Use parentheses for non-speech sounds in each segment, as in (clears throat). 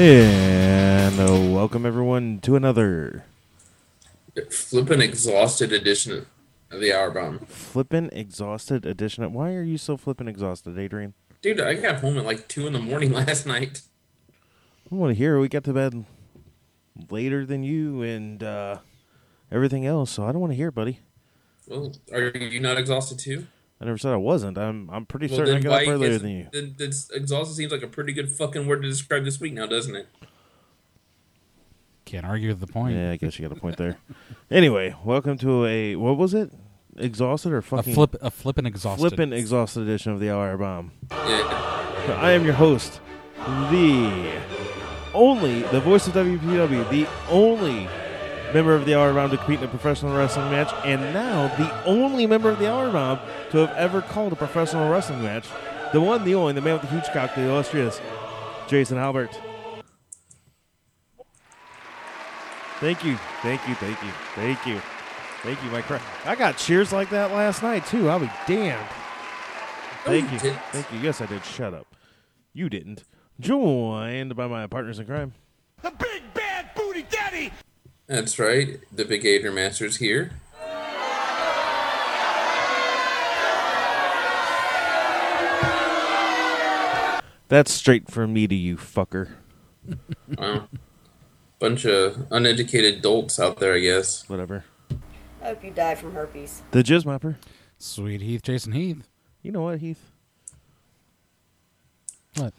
And uh, welcome everyone to another Flippin' exhausted edition of the Hour Bomb. flippin' exhausted edition. Of, why are you so flippin' exhausted, Adrian? Dude, I got home at like 2 in the morning (laughs) last night. I want to hear. We got to bed later than you and uh, everything else, so I don't want to hear, buddy. Well, are you not exhausted too? I never said I wasn't. I'm I'm pretty Well, certain I got why up earlier is- than you. Then, then exhausted seems like a pretty good fucking word to describe this week now, doesn't it? Can't argue with the point. Yeah, I guess you got a point there. (laughs) anyway, welcome to a what was it? Exhausted or A fucking flip, a flippin' exhausted. flippin' exhausted edition of the Hour Bomb. Yeah. I am your host, the only, the voice of WPW, the only member of the Hour Bomb to compete in a professional wrestling match, and now the only member of the Hour Bomb to have ever called a professional wrestling match. The one, the only, the man with the huge cock, the illustrious Jason Albert. Thank you, thank you, thank you, thank you, thank you, my cra I got cheers like that last night too. I'll be damned. Thank you you. Thank you. Yes, I did. Shut up. You didn't. Joined by my partners in crime. That's right. The Big Adrian Masters here. That's straight from me to you, fucker. (laughs) Wow. Bunch of uneducated dolts out there, I guess. Whatever. I hope you die from herpes. The Jizz Mapper. Sweet Heath, Jason Heath. You know what, Heath? What?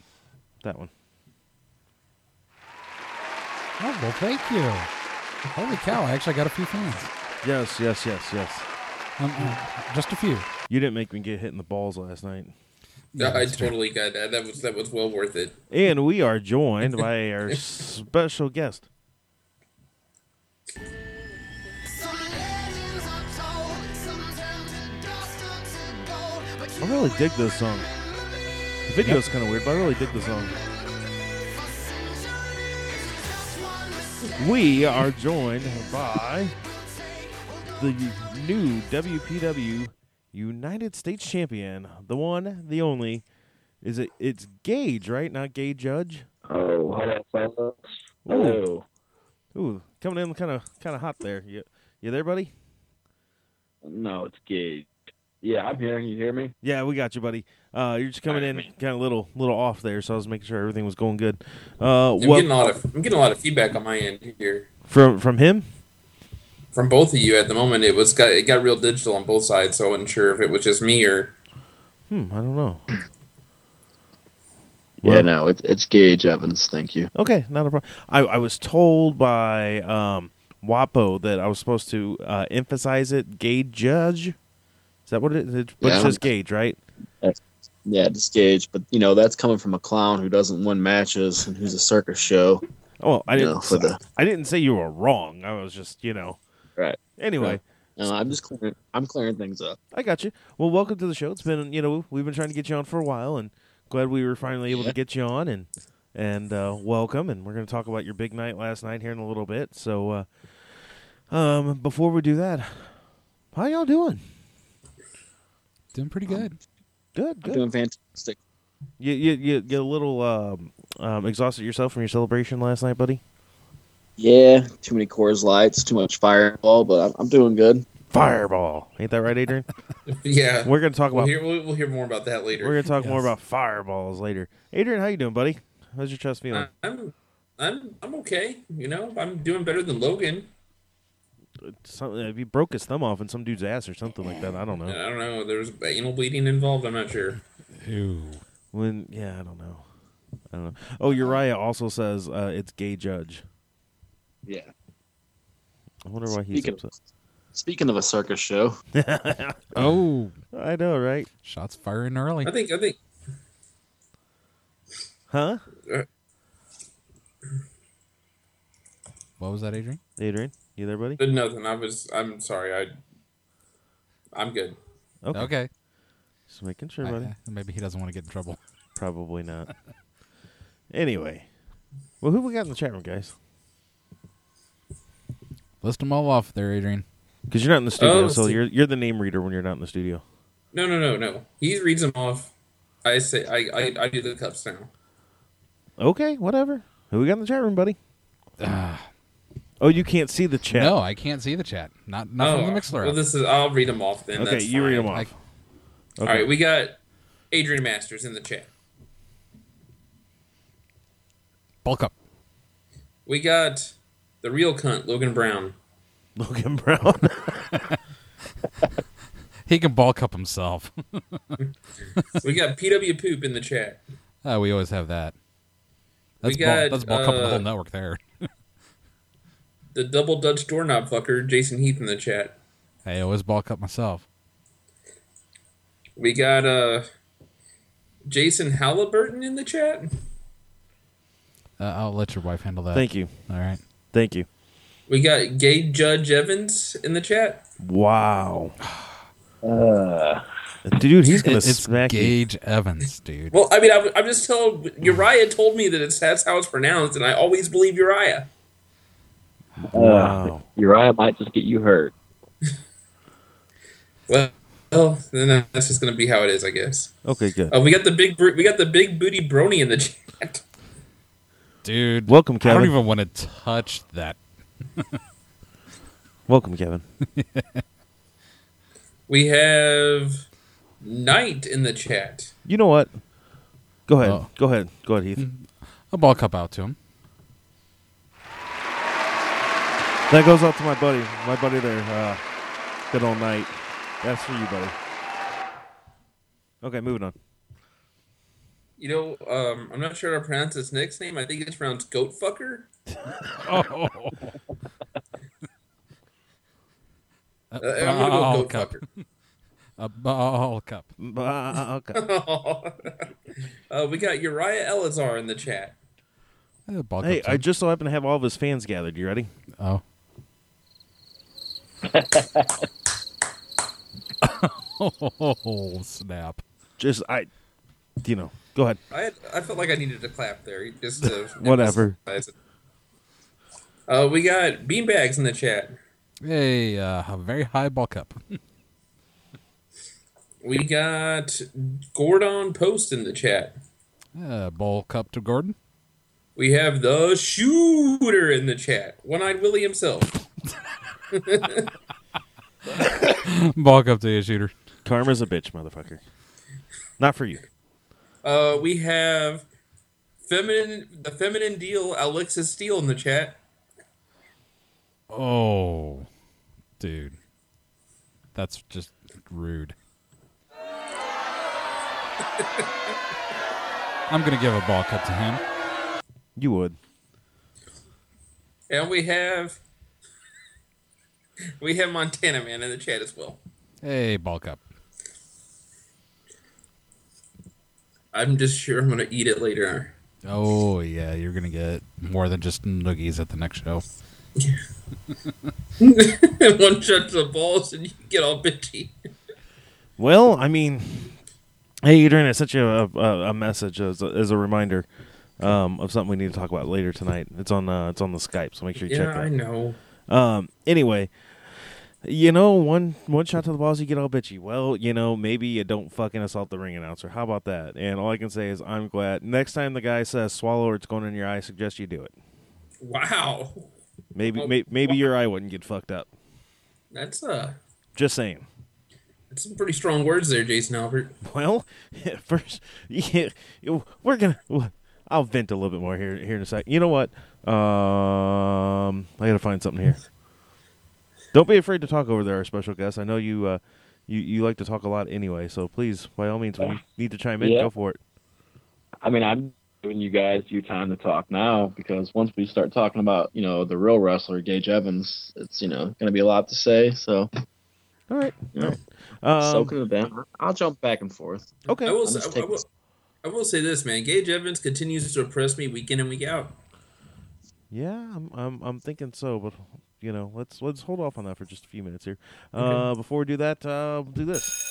That one. Oh, well, thank you. Holy cow, I actually got a few fans. Yes, yes, yes, yes. Um, uh, just a few. You didn't make me get hit in the balls last night. Yeah, I totally got that. That was that was well worth it. And we are joined (laughs) by our special guest. I really dig this song. The video's kind of weird, but I really dig the song. We are joined by the new WPW United States Champion, the one, the only. Is it? It's Gage, right? Not Gay Judge. Oh, hello, fellas. Hello. Ooh, coming in kind of kind of hot there. You, you there, buddy? No, it's Gage. Yeah, I'm here. You hear me? Yeah, we got you, buddy. Uh, you're just coming in kind of little little off there, so I was making sure everything was going good. Uh, I'm well, getting a lot of I'm getting a lot of feedback on my end here from from him. from both of you at the moment. It was got it got real digital on both sides, so I wasn't sure if it was just me or Hmm, I don't know. (clears throat) yeah, no, it's it's Gage Evans. Thank you. Okay, not a problem. I, I was told by um, WAPO that I was supposed to uh, emphasize it. Gage Judge. Is that what it is? But it Yeah. says Gage, right? Yeah, it's Gage, but you know that's coming from a clown who doesn't win matches and who's a circus show. Oh, I didn't. know, for the I didn't say you were wrong. I was just, you know. right. Anyway, No, I'm just clearing. I'm clearing things up. I got you. Well, welcome to the show. It's been, you know, we've been trying to get you on for a while, and glad we were finally able to get you on, and and uh, welcome. And we're going to talk about your big night last night here in a little bit. So, uh, um, before we do that, how y'all doing? Doing pretty good. Good, I'm doing fantastic. You you you get a little um, um, exhausted yourself from your celebration last night, buddy. Yeah, too many Coors Lights, too much Fireball, but I'm, I'm doing good. Fireball, ain't that right, Adrian? (laughs) yeah. we're going to talk We'll about hear we'll, we'll hear more about that later. we're going to talk more about fireballs later. Adrian, how you doing, buddy? How's your chest feeling? I'm I'm I'm okay. You know, I'm doing better than Logan. Something he broke his thumb off in some dude's ass or something like that. I don't know. I don't know. There was anal bleeding involved. I'm not sure. Ew. When yeah, I don't know. I don't know. Oh, Uriah also says uh, it's gay judge. Yeah. I wonder why he's Speaking, upset. speaking of a circus show, (laughs) Oh, I know, right? shots firing early. I think I think Huh? What was that, Adrian? Adrian, you there, buddy? but nothing. I was. I'm sorry. I. I'm good. Okay. Okay. Just making sure, buddy. I- maybe he doesn't want to get in trouble. (laughs) Probably not. anyway, well, who we got in the chat room, guys? List them all off there, Adrian. Because you're not in the studio, Oh, so see- you're you're the name reader when you're not in the studio. No, no, no, no. He reads them off. I say I I, I do the cups now. Okay, whatever. Who we got in the chat room, buddy? Ah. Oh, you can't see the chat. No, I can't see the chat. Not not from the Mixlr. Well, app. this is. I'll read them off then. Okay, That's you read them off. I- Okay. All right, we got Adrian Masters in the chat. Bulk up. We got the real cunt Logan Brown. Logan Brown. (laughs) He can bulk up himself. (laughs) We got PW Poop in the chat. Uh, we always have that. We That's got, bulk, that's bulk up the uh, whole network there. (laughs) The double Dutch doorknob fucker Jason Heath in the chat. Hey, I always bulk up myself. We got uh Jason Halliburton in the chat. Uh, I'll let your wife handle that. Thank you. All right. Thank you. We got Gay Judge Evans in the chat. Wow. (sighs) Uh, Dude, he's gonna it's smack you. Gage Evans, dude. Well, I mean, I'm, I'm just told Uriah told me that it's that's how it's pronounced, and I always believe Uriah. Wow. Uriah might just get you hurt. Well, (laughs) well, then that's just gonna be how it is, I guess. Okay, good. Uh, we got the big we got the big booty brony in the chat. Dude. Welcome, Kevin. I don't even want to touch that. (laughs) Welcome, Kevin. (laughs) We have Knight in the chat. You know what? Go ahead. Oh. Go ahead. Go ahead, Heath. I'll bulk up out to him. That goes out to my buddy. My buddy there. Uh, good old Knight. That's for you, buddy. Okay, moving on. You know, um, I'm not sure how to pronounce his next name. I think it's pronounced Goat Fucker. (laughs) Oh. (laughs) Uh, I'm gonna go Goat up. Fucker. A bulk up. Uh, okay. uh, we got Uriah Elazar in the chat. Hey, I just so happen to have all of his fans gathered. You ready? Oh. Oh, snap. Just I, you know. Go ahead. I had, I felt like I needed to clap there just to (laughs) Whatever. Uh, we got beanbags in the chat. Hey, uh, a very high ball cup. We got Gordon Post in the chat. Uh, ball cup to Gordon. We have the shooter in the chat. One eyed Willie himself. (laughs) (laughs) bulk up to you, shooter. Karma's a bitch, motherfucker. Not for you. Uh, we have feminine the feminine deal Alexis Steele in the chat. Oh, dude. That's just rude. (laughs) I'm going to give a ball cut to him. You would. And we have we have Montana Man in the chat as well. Hey, bulk up. I'm just sure I'm gonna eat it later. Oh, yeah, you're going to get more than just noogies at the next show. (laughs) One shot to the balls and you get all bitchy. Well, I mean, hey, Adrian, I sent you a, a, a message as a, as a reminder um, of something we need to talk about later tonight. It's on uh, it's on the Skype, so make sure you Yeah, check that. I know. Um, anyway, you know, one one shot to the balls, you get all bitchy. Well, you know, maybe you don't fucking assault the ring announcer. How about that? And all I can say is, I'm glad. Next time the guy says swallow or it's going in your eye, I suggest you do it. Wow. Maybe may, maybe your eye wouldn't get fucked up. That's uh Just saying. that's some pretty strong words there, Jason Albert. (laughs) Well, (laughs) first, yeah, we're gonna. I'll vent a little bit more here here in a sec. You know what? Um, I gotta find something here. Don't be afraid to talk over there, our special guest. I know you. Uh, you you like to talk a lot anyway, so please, by all means, when you need to chime in, Yeah. go for it. I mean, I'm giving you guys your time to talk now because once we start talking about, you know, the real wrestler, Gage Evans, it's, you know, going to be a lot to say. So, All right. you know, Um, soaking it in. I'll jump back and forth. okay. I will, I'm say, I, I will I will say this, man. Gage Evans continues to impress me week in and week out. Yeah, I'm, I'm I'm thinking so, but you know, let's let's hold off on that for just a few minutes here. Uh, before we do that, uh, we'll do this.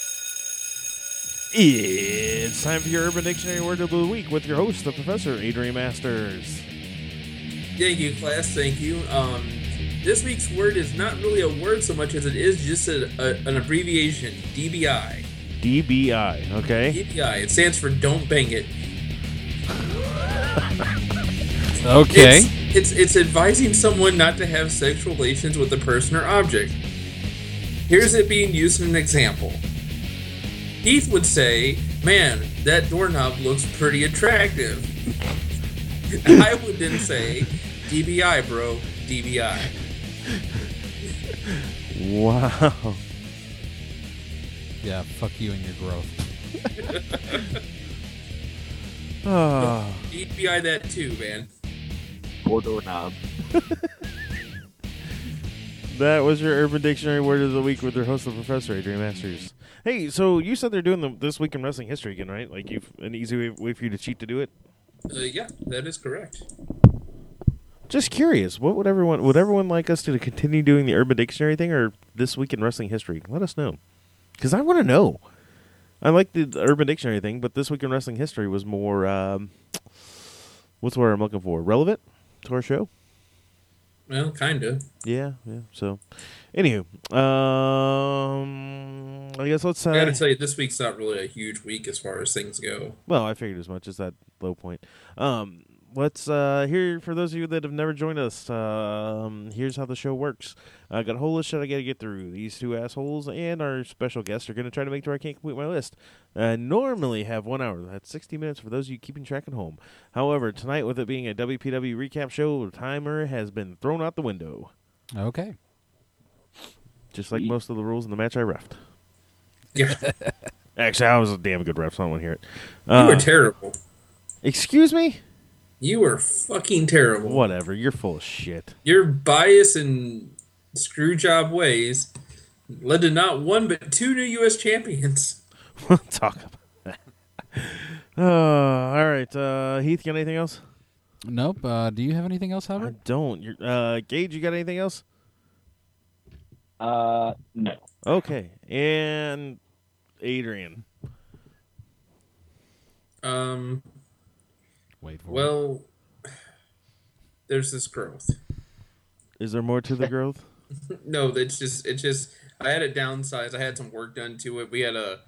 It's time for your Urban Dictionary Word of the Week with your host, the Professor Adrian Masters. Thank you, class. Thank you. Um, this week's word is not really a word so much as it is just a, a, an abbreviation. DBI. DBI. Okay. DBI. It stands for Don't Bang It. (laughs) Okay. It's, it's it's advising someone not to have sexual relations with a person or object. Here's it being used in an example. Heath would say, "Man, that doorknob looks pretty attractive." (laughs) I would then say, "DBI, bro, DBI." Wow. Yeah, fuck you and your growth. (laughs) Ah. Oh. DBI that too, man. Four doorknob. (laughs) That was your Urban Dictionary word of the week with your host, the Professor Adrian Masters. Hey, so you said they're doing the, this week in wrestling history again, right? Like you've an easy way, way for you to cheat to do it. Uh, yeah, that is correct. Just curious, what would everyone would everyone like us to continue doing the Urban Dictionary thing or this week in wrestling history? Let us know, because I want to know. I like the, the Urban Dictionary thing, but this week in wrestling history was more. Um, what's the word I'm looking for? Relevant to our show. Well, kinda. Yeah, yeah. So, anywho, um, I guess let's. Uh, I gotta tell you, this week's not really a huge week as far as things go. Well, I figured as much as that low point. Um, let's uh, here for those of you that have never joined us. Um, here's how the show works. I got a whole list that I got to get through. These two assholes and our special guests are going to try to make sure I can't complete my list. I normally have one hour. That's 60 minutes for those of you keeping track at home. However, tonight, with it being a WPW recap show, the timer has been thrown out the window, Okay. just like most of the rules in the match I refed. Yeah, (laughs) Actually, I was a damn good ref, so I don't want to hear it. you Uh, were terrible. excuse me? You are fucking terrible. Whatever. You're full of shit. Your bias and screw job ways led to not one but two new U.S. champions. We'll (laughs) talk about that. (laughs) Uh, all right, uh, Heath, got anything else? Nope. Uh, do you have anything else, Howard? I don't. You're, uh, Gage, you got anything else? Uh, no. Okay, and Adrian. Um, Wait for it. well, there's this growth. Is there more to the (laughs) growth? No, it's just it's just I had it downsized. I had some work done to it. We had a,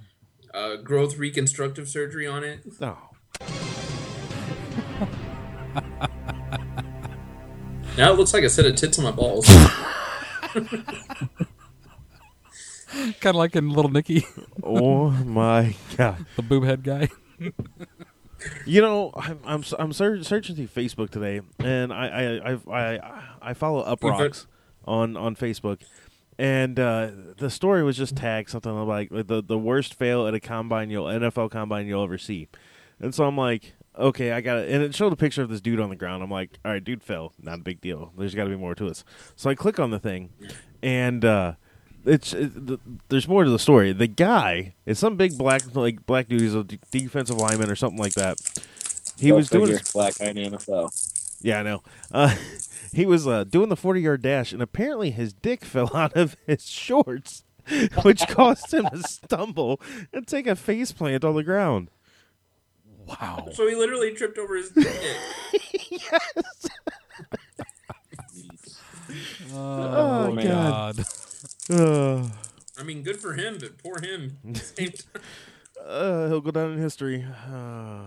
a growth reconstructive surgery on it. Oh, (laughs) Now it looks like a set of tits on my balls. (laughs) kind of like in Little Nicky, oh my god! the boob head guy. You know, I'm I'm I'm searching through Facebook today, and I I I I, I follow Uproxx on on Facebook, and uh, the story was just tagged something like the the worst fail at a combine you'll NFL combine you'll ever see, and so I'm like, okay, I got it, and it showed a picture of this dude on the ground. I'm like, all right, dude fell, not a big deal. There's got to be more to this. So I click on the thing, and. uh it's it, the, there's more to the story. The guy is some big black like black dude. He's a d- defensive lineman or something like that. He Go was doing figure, his, black guy in the NFL. yeah, I know. Uh, (laughs) he was uh, doing the 40 yard dash, and apparently his dick (laughs) fell out of his shorts, (laughs) which caused him to stumble and take a face plant on the ground. Wow. so he literally tripped over his dick. Yes. oh, man. God. Uh, I mean, good for him, but poor him. at the same time. uh, he'll go down in history. Uh,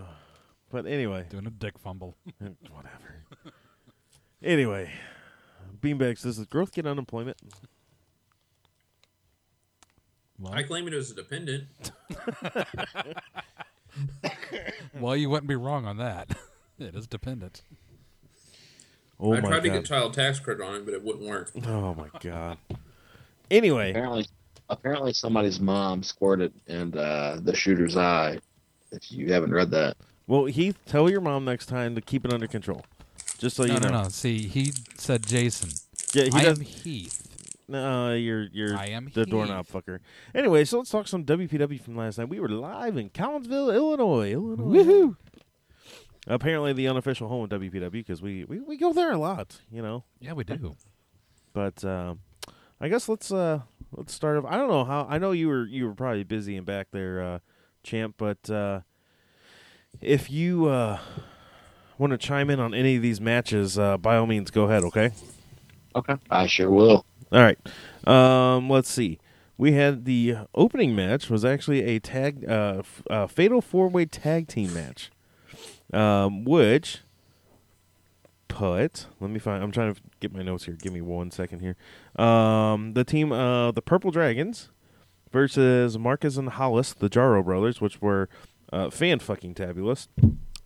but anyway, Doing a dick fumble. (laughs) whatever. Anyway, beanbags. Does the growth get unemployment? Well, I claim it as a dependent. (laughs) well, you wouldn't be wrong on that. (laughs) it is dependent. Oh I my tried to get child tax credit on it, but it wouldn't work. oh my god! Anyway, Apparently, apparently somebody's mom squirted in uh, the shooter's eye. If you haven't read that, well, Heath, tell your mom next time to keep it under control. Just so no, you know. no, no. See, he said Jason. Yeah, he I does. am Heath. No, you're you're I am the Heath. doorknob fucker. Anyway, so let's talk some WPW from last night. We were live in Collinsville, Illinois. Illinois. Woohoo! Apparently, the unofficial home of WPW because we, we we go there a lot, you know. Yeah, we do. But um, I guess let's uh let's start off. I don't know how. I know you were you were probably busy and back there, uh, champ. But uh, if you uh, want to chime in on any of these matches, uh, by all means, go ahead. Okay. okay, I sure will. All right. Um, let's see. We had the opening match was actually a tag, uh, f- uh, fatal four way tag team match, um, which put. Let me find. I'm trying to get my notes here. Give me one second here. Um, the team, uh, the Purple Dragons versus Marcus and Hollis, the Jaro brothers, which were uh, fan fucking tabulous.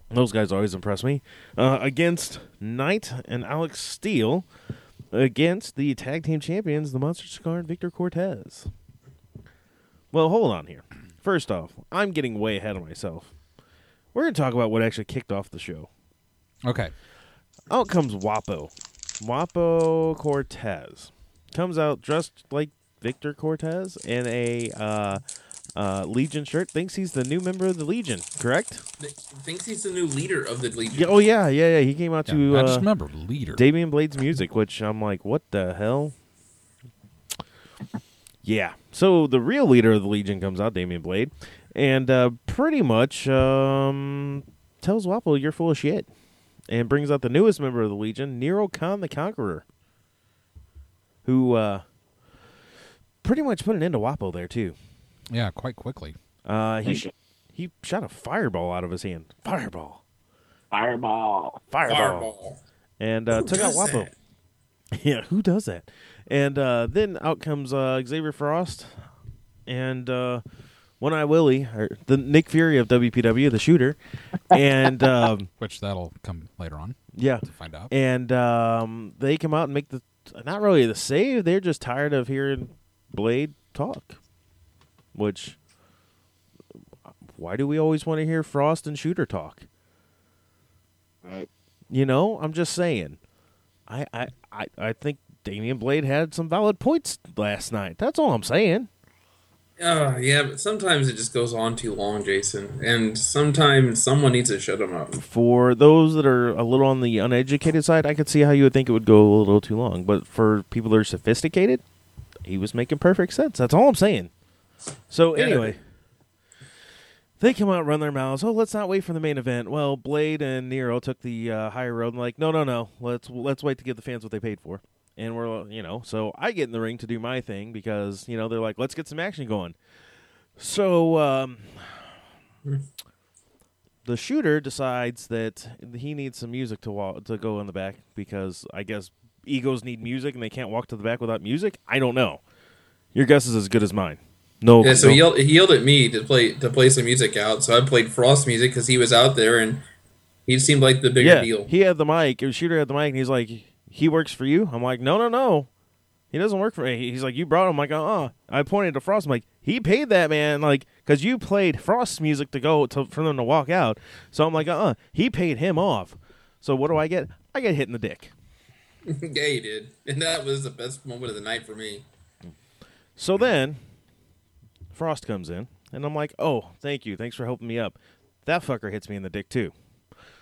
Those guys always impress me. Uh, against Knight and Alex Steele, against the tag team champions, the Monster Scar and Victor Cortez. Well, hold on here. First off, I'm getting way ahead of myself. We're going to talk about what actually kicked off the show. Okay. Out comes Wapo. Wapo Cortez. Comes out dressed like Victor Cortez in a uh, uh, Legion shirt. Thinks he's the new member of the Legion, correct? Th- Thinks he's the new leader of the Legion. Yeah, oh, yeah, yeah, yeah. He came out Yeah, to I just uh, remember leader. Damian Blade's music, which I'm like, what the hell? Yeah. So the real leader of the Legion comes out, Damian Blade, and uh, pretty much um, tells Wapo you're full of shit, and brings out the newest member of the Legion, Nero Khan the Conqueror, who uh, pretty much put an end to Wapo there too. yeah, quite quickly. Uh, he sh- he shot a fireball out of his hand. Fireball. Fireball. Fireball. Fireball. And uh, took out does Wapo. that? (laughs) Yeah, who does that? And uh, then out comes uh, Xavier Frost and uh, One Eye Willie, or the Nick Fury of WPW, the shooter. And (laughs) um, Which that'll come later on yeah, to find out. and um, they come out and make the not really the save. They're just tired of hearing Blade talk. Which, why do we always want to hear Frost and Shooter talk? Right. You know, I'm just saying. I I, I, I think Damian Blade had some valid points last night. That's all I'm saying. Oh, yeah, but sometimes it just goes on too long, Jason. And sometimes someone needs to shut him up. For those that are a little on the uneducated side, I could see how you would think it would go a little too long. But for people that are sophisticated, he was making perfect sense. That's all I'm saying. So Yeah. anyway, they come out, run their mouths. Oh, let's not wait for the main event. Well, Blade and Nero took the uh, higher road and like, no, no, no. Let's let's wait to give the fans what they paid for. And we're you know, so I get in the ring to do my thing because you know they're like, let's get some action going. So um, the shooter decides that he needs some music to walk, to go in the back because I guess egos need music and they can't walk to the back without music. I don't know. Your guess is as good as mine. No, Yeah, so no- he yelled, he yelled at me to play to play some music out. So I played Frost music because he was out there and he seemed like the bigger yeah, deal. he had the mic. The shooter had the mic, and he's like, "He works for you." I'm like, "No, no, no, he doesn't work for me." He's like, "You brought him." I'm like, "Uh." uh I pointed to Frost. I'm like, "He paid that man, like, because you played Frost's music to go to for them to walk out." So I'm like, "Uh." uh He paid him off. So what do I get? I get hit in the dick. (laughs) yeah, he did, and that was the best moment of the night for me. So then, Frost comes in, and I'm like, "Oh, thank you, thanks for helping me up." That fucker hits me in the dick too.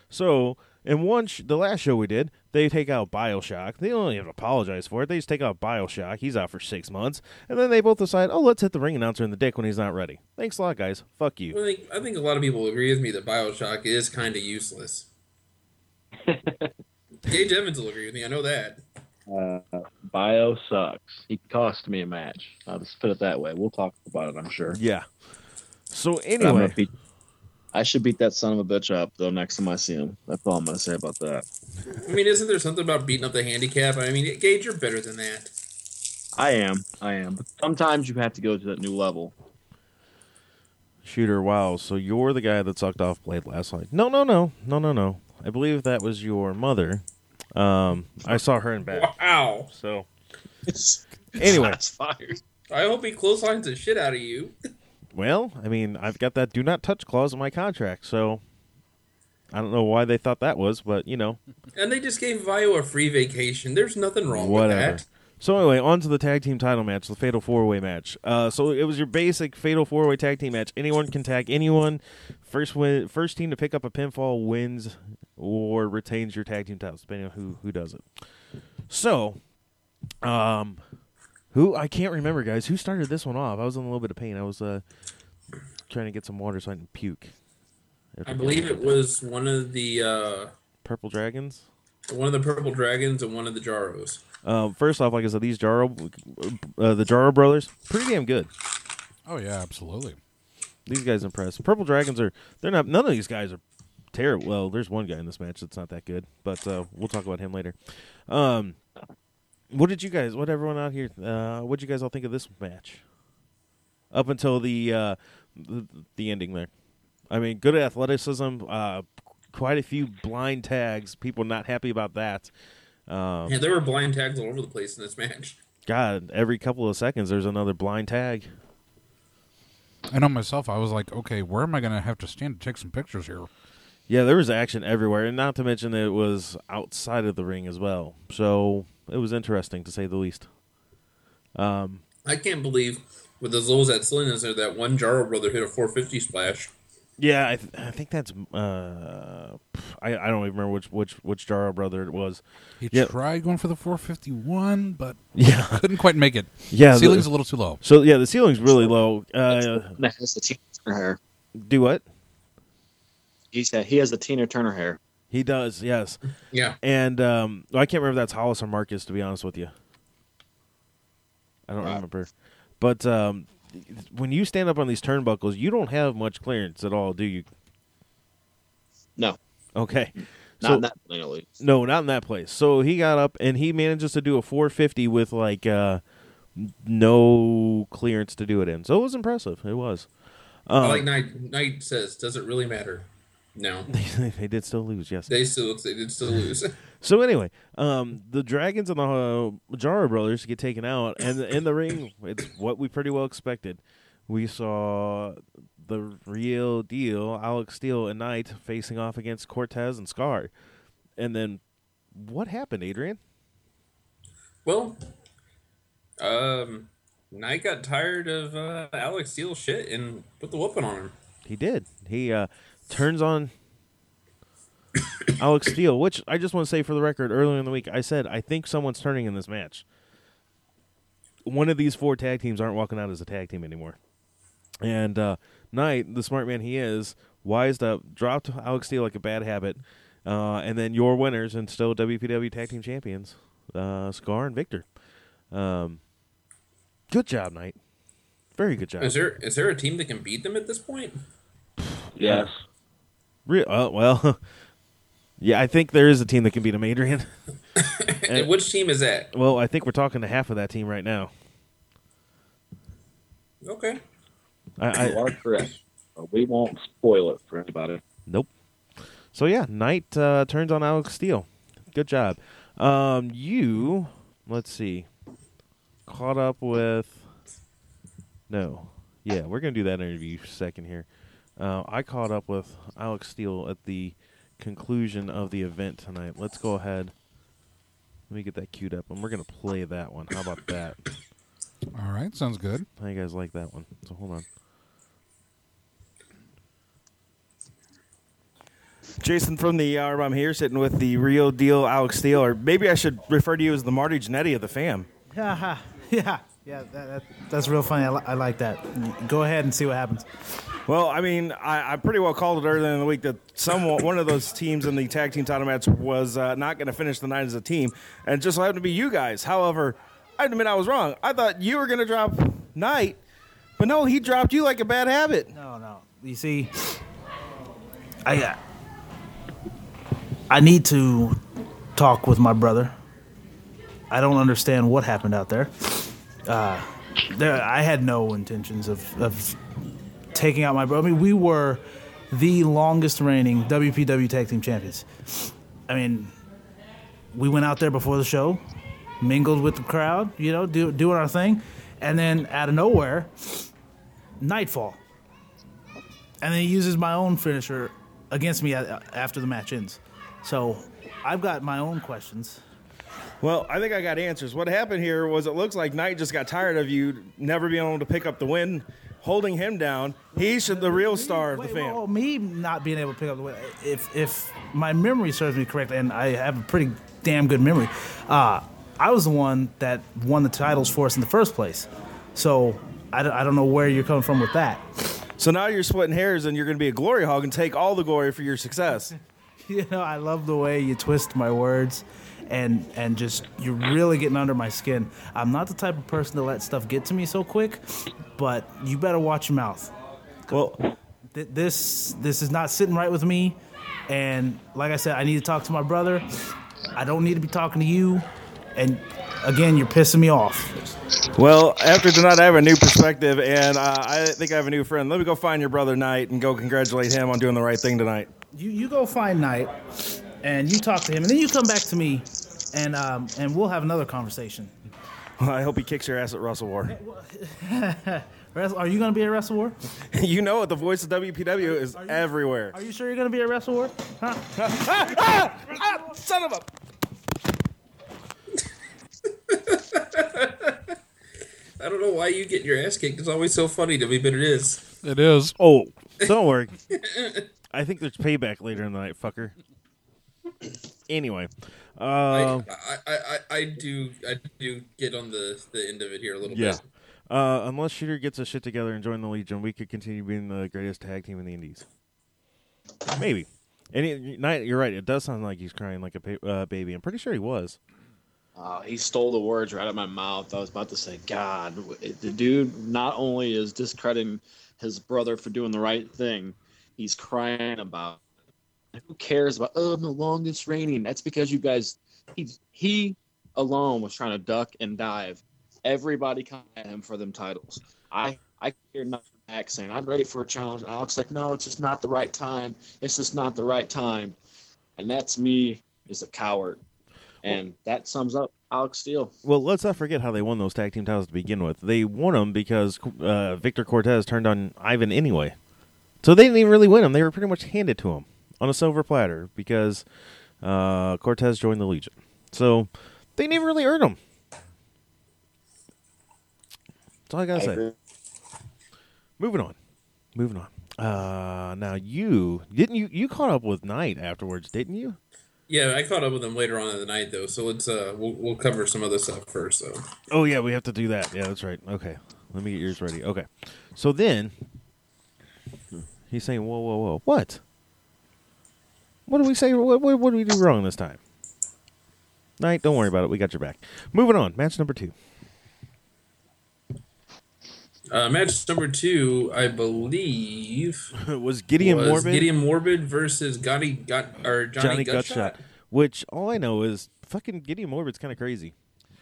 So in one, sh- the last show we did, they take out Bioshock. They don't even apologize for it. They just take out Bioshock. He's out for six months, and then they both decide, "Oh, let's hit the ring announcer in the dick when he's not ready." Thanks a lot, guys. Fuck I you. think I think a lot of people agree with me that Bioshock is kind of useless. (laughs) Gage Evans will agree with me. I know that. Uh, Bio sucks. He cost me a match. I'll just put it that way. We'll talk about it, I'm sure. Yeah. So But I'm anyway, beat- I should beat that son of a bitch up though next time I see him. That's all I'm gonna say about that. I mean, isn't there something about beating up the handicap? I mean, Gage, you're better than that. I am. I am. But sometimes you have to go to that new level. shooter. Wow. So you're the guy that sucked off Blade last night? No, no, no, no, no, no. I believe that was your mother. Um, I saw her in back. Wow. So (laughs) Anyway. Shots fired. I hope he clotheslines the shit out of you. (laughs) Well, I mean, I've got that do not touch clause in my contract, so I don't know why they thought that was, but you know, And they just gave Bio a free vacation. There's nothing wrong whatever. with that. So anyway, on to the tag team title match, the Fatal Four Way match. Uh, so it was your basic Fatal Four Way tag team match. Anyone can tag anyone. First win, first team to pick up a pinfall wins or retains your tag team titles, depending on who who does it. So, um, who I can't remember, guys. Who started this one off? I was in a little bit of pain. I was uh trying to get some water so I didn't puke. I believe it was one of the uh, Purple Dragons. one of the purple dragons and one of the Jaros. Um, first off, like I said, these Jaro, uh, the Jaro brothers, pretty damn good. Oh yeah, absolutely. These guys impress. Purple Dragons are they're not. None of these guys are terrible. Well, there's one guy in this match that's not that good, but uh, we'll talk about him later. Um, what did you guys? What everyone out here? Uh, what did you guys all think of this match? Up until the uh, the, the ending there. I mean, good athleticism. Uh, quite a few blind tags. People not happy about that. Um, Yeah, there were blind tags all over the place in this match. God, every couple of seconds there's another blind tag. I know myself. I was like, okay, where am I going to have to stand to take some pictures here? Yeah, there was action everywhere, and not to mention that it was outside of the ring as well. So it was interesting to say the least. Um, I can't believe with as low as that ceiling is there that one Jaro brother hit a 450 splash. yeah, I, th- I think that's uh, I, I don't even remember which which which Jaro brother it was. He Yeah. tried going for the 451, but Yeah, (laughs) couldn't quite make it. yeah. the- Ceiling's a little too low. so yeah, the ceiling's really low. Uh, That has the Tina Turner hair. do what He said he has the Tina Turner hair. He does? Yes, Yeah. and um, well, I can't remember if that's Hollis or Marcus. To be honest with you, I don't Right. remember. But um, when you stand up on these turnbuckles, you don't have much clearance at all, do you? No, Okay. not So- in that plane at least. No, not in that place. So he got up and he manages to do a 450 with like uh, no clearance to do it in. So it was impressive. It was. Um, like Knight, Knight says, does it really matter? No. (laughs) they did still lose, yes. They still they did still lose. (laughs) So anyway, um, the Dragons and the uh, Jara brothers get taken out, and in the ring, (coughs) it's what we pretty well expected. We saw the real deal, Alex Steele and Knight facing off against Cortez and Scar, and then what happened, Adrian? well, um, Knight got tired of uh, Alex Steele's shit and put the whooping on him. He did. He uh, turns on Alex Steele, which I just want to say for the record, earlier in the week, I said I think someone's turning in this match. One of these four tag teams aren't walking out as a tag team anymore. And uh, Knight, the smart man he is, wised up, dropped Alex Steele like a bad habit, uh, and then your winners and still WPW Tag Team Champions, uh, Scar and Victor. Um, good job, Knight. Very good job. Is there is there a team that can beat them at this point? Yes. Re- uh, well, (laughs) yeah, I think there is a team that can beat him, Adrian. (laughs) (laughs) And which team is that? well, I think we're talking to half of that team right now. Okay. I, You I are correct. But we won't spoil it for anybody. nope. So yeah, Knight uh, turns on Alex Steele. Good job. Um, you let's see, caught up with. No, yeah, we're gonna do that interview second here. Uh, I caught up with Alex Steele at the conclusion of the event tonight. Let's go ahead. Let me get that queued up, and we're gonna play that one. How about that? All right, sounds good. How you guys like that one? So hold on. Jason from the hour. I'm here sitting with the real deal Alex Steele, or maybe I should refer to you as the Marty Jannetty of the fam. Yeah, (laughs) yeah, yeah. That, that, that's real funny. I, li- I like that. Go ahead and see what happens. Well, I mean, I, I pretty well called it earlier in the week that someone, one of those teams in the tag team title match was uh, not going to finish the night as a team, and just so happened to be you guys. However, I admit I was wrong. I thought you were going to drop Knight, but no, he dropped you like a bad habit. No, no. You see, I uh, I need to talk with my brother. I don't understand what happened out there. Uh, there, I had no intentions of, of taking out my brother. I mean, we were the longest reigning WPW Tag Team Champions. I mean, we went out there before the show, mingled with the crowd, you know, do, doing our thing, and then out of nowhere, Nightfall and then he uses my own finisher against me after the match ends. So I've got my own questions. Well, I think I got answers. What happened here was it looks like Knight just got tired of you never being able to pick up the win, holding him down. He's the real star of the Wait, fam. well, me not being able to pick up the win. If if my memory serves me correct, and I have a pretty damn good memory, uh, I was the one that won the titles for us in the first place. So I—I don't know where you're coming from with that. So now you're splitting hairs and you're going to be a glory hog and take all the glory for your success. (laughs) You know, I love the way you twist my words and and just you're really getting under my skin. I'm not the type of person to let stuff get to me so quick, but you better watch your mouth. Well, Th- This this is not sitting right with me. And like I said, I need to talk to my brother. I don't need to be talking to you. And again, you're pissing me off. Well, after tonight, I have a new perspective, and uh, I think I have a new friend. Let me go find your brother Knight and go congratulate him on doing the right thing tonight. You you go find Knight, and you talk to him, and then you come back to me, and um, and we'll have another conversation. I hope he kicks your ass at Wrestle War. (laughs) (laughs) Are you gonna be at Wrestle War? (laughs) you know it. The voice of WPW is everywhere. Are you sure you're gonna be at Wrestle War? Huh? Ah, son of a. I don't know why you get your ass kicked. It's always so funny to me, but it is. It is. Oh, don't worry. I think there's payback later in the night, fucker. Anyway, uh, I, I, I, I do I do get on the, the end of it here a little yeah. bit. Uh, unless Shooter gets his shit together and join the Legion, we could continue being the greatest tag team in the Indies. Maybe. And it, Knight, you're right. It does sound like he's crying like a uh, baby. I'm pretty sure he was. Uh, he stole the words right out of my mouth. I was about to say, God, the dude not only is discrediting his brother for doing the right thing, he's crying about. Who cares about? Oh, the longest reigning. That's because you guys. He he alone was trying to duck and dive. Everybody come at him for them titles. I I hear nothing back saying I'm ready for a challenge. And Alex like, no, it's just not the right time. It's just not the right time, and that's me is a coward. And that sums up Alex Steele. Well, let's not forget how they won those tag team titles to begin with. They won them because uh, Victor Cortez turned on Ivan anyway. So they didn't even really win them. They were pretty much handed to him on a silver platter because uh, Cortez joined the Legion. So they didn't even really earn them. That's all I gotta I say. agree. Moving on. Moving on. Uh, now you didn't you you caught up with Knight afterwards, didn't you? Yeah, I caught up with him later on in the night though, so let's uh we'll, we'll cover some other stuff first though. Oh yeah, we have to do that. Yeah, that's right. Okay, let me get yours ready. Okay, so then he's saying, "Whoa, whoa, whoa, what? What do we say? What, what, what did we do wrong this time?" Knight, don't worry about it. We got your back. Moving on. Match number two. Uh, match number two, I believe, (laughs) was Gideon was Morbid, Gideon Morbid versus Gotti Got or Johnny, Johnny Gutshot. Gutshot. Which all I know is fucking Gideon Morbid's kind of crazy.